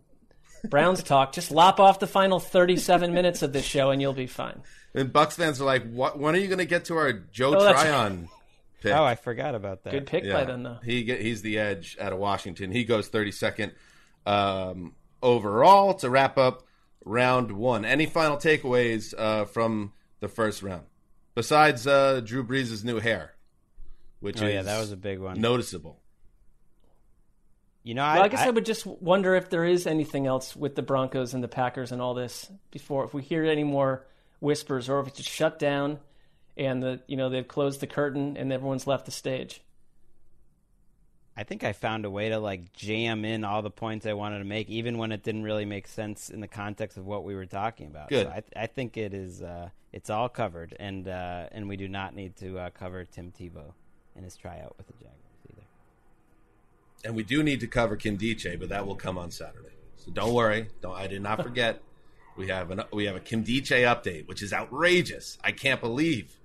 Browns talk, just lop off the final 37 minutes of this show and you'll be fine. And Bucks fans are like, "What? When are you going to get to our Joe Oh, Tryon <laughs> pick. Oh, I forgot about that. Good pick by them, though. He get, he's the edge out of Washington. He goes 32nd um, overall to wrap up round one. Any final takeaways uh, from the first round besides uh, Drew Brees' new hair, which Oh, is yeah, that was a big one. noticeable. You know, Well, I, I, guess I, would just wonder if there is anything else with the Broncos and the Packers and all this before if we hear any more whispers or if it's just shut down and the you know they've closed the curtain and everyone's left the stage. I think I found a way to like jam in all the points I wanted to make, even when it didn't really make sense in the context of what we were talking about. Good. So I, I think it is. Uh, it's all covered, and uh, and we do not need to uh, cover Tim Tebow and his tryout with the Jaguars either. And we do need to cover Nkemdiche, but that will come on Saturday. So don't worry. Don't I did not forget. we have an we have a Nkemdiche update, which is outrageous. I can't believe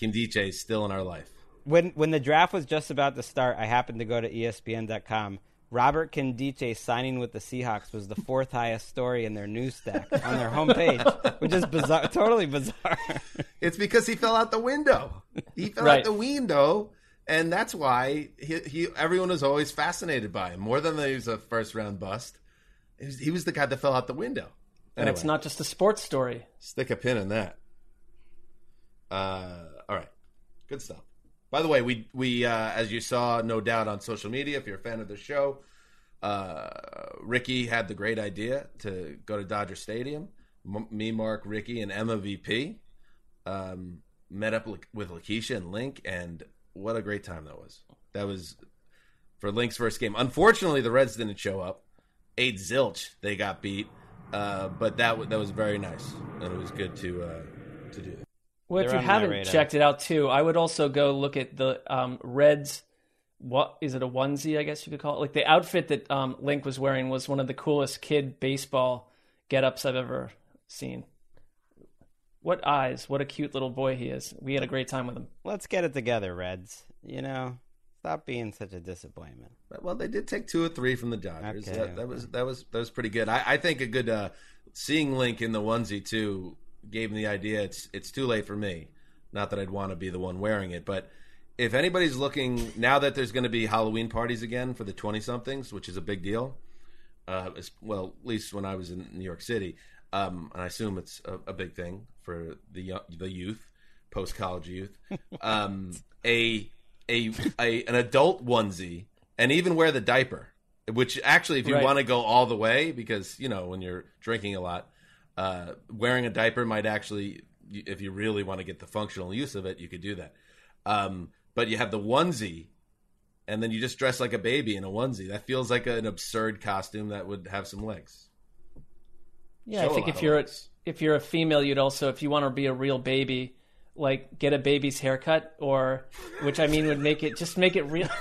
Nkemdiche is still in our life. When when the draft was just about to start, I happened to go to ESPN.com. Robert Nkemdiche signing with the Seahawks was the fourth highest story in their news stack on their homepage, which is bizarre, totally bizarre. It's because he fell out the window. He fell Right. out the window, and that's why he, he everyone was always fascinated by him more than that he was a first round bust. He was, he was the guy that fell out the window. And it's not just a sports story. Stick a pin in that. Uh, all right, good stuff. By the way, we we uh, as you saw, no doubt on social media, if you're a fan of the show, uh, Ricky had the great idea to go to Dodger Stadium. M- me, Marc, Ricky, and Emma VP um, met up with- with Lakeisha and Link, and what a great time that was. That was for Link's first game. Unfortunately, the Reds didn't show up. Eight zilch, they got beat. Uh, but that w- that was very nice, and it was good to uh, to do that. Well, if They're you haven't checked it out too, I would also go look at the um, Reds. What is it? A onesie, I guess you could call it. Like the outfit that um, Link was wearing was one of the coolest kid baseball get-ups I've ever seen. What eyes! What a cute little boy he is. We had a great time with him. Let's get it together, Reds. You know, stop being such a disappointment. Well, they did take two or three from the Dodgers. Okay, that, that was that was that was pretty good. I, I think a good uh, seeing Link in the onesie too gave him the idea. It's it's too late for me. Not that I'd want to be the one wearing it, but if anybody's looking now that there's going to be Halloween parties again for the twenty somethings, which is a big deal. Uh, as, well, at least when I was in New York City, um, and I assume it's a, a big thing for the the youth, post college youth. Um, a, a a an adult onesie, and even wear the diaper. Which actually, if you Right. want to go all the way, because you know when you're drinking a lot, uh, wearing a diaper might actually, if you really want to get the functional use of it, you could do that. Um, but you have the onesie, and then you just dress like a baby in a onesie. That feels like an absurd costume that would have some legs. Yeah, I think if you're a, if you're a female, you'd also if you want to be a real baby, like get a baby's haircut, or which I mean would make it just make it real. <laughs>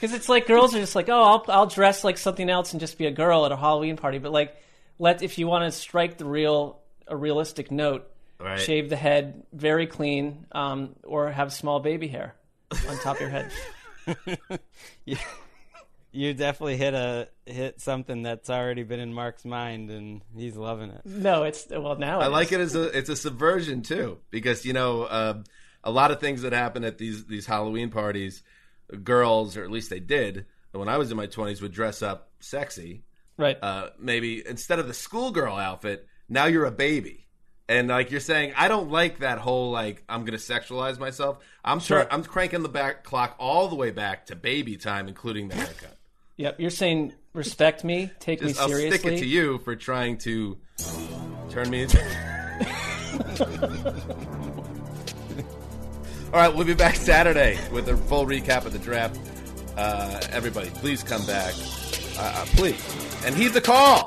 Because it's like girls are just like, oh, I'll I'll dress like something else and just be a girl at a Halloween party. But like, let if you want to strike the real a realistic note, Right. shave the head very clean, um, or have small baby hair on top of your head. <laughs> you, you definitely hit a hit something that's already been in Marc's mind, and he's loving it. No, it's well now. I it like is. it as a it's a subversion too because you know uh, a lot of things that happen at these these Halloween parties, girls or at least they did when I was in my twenties would dress up sexy. Right. Uh, maybe instead of the schoolgirl outfit, now you're a baby. And like you're saying, I don't like that whole like I'm gonna sexualize myself. I'm Sure. sure I'm cranking the back clock all the way back to baby time, including the haircut. Yep, you're saying respect me, take Just, me I'll seriously. stick it to you for trying to turn me into. <laughs> All right, we'll be back Saturday with a full recap of the draft. Uh, everybody, please come back. Uh, uh, please. And heed the call.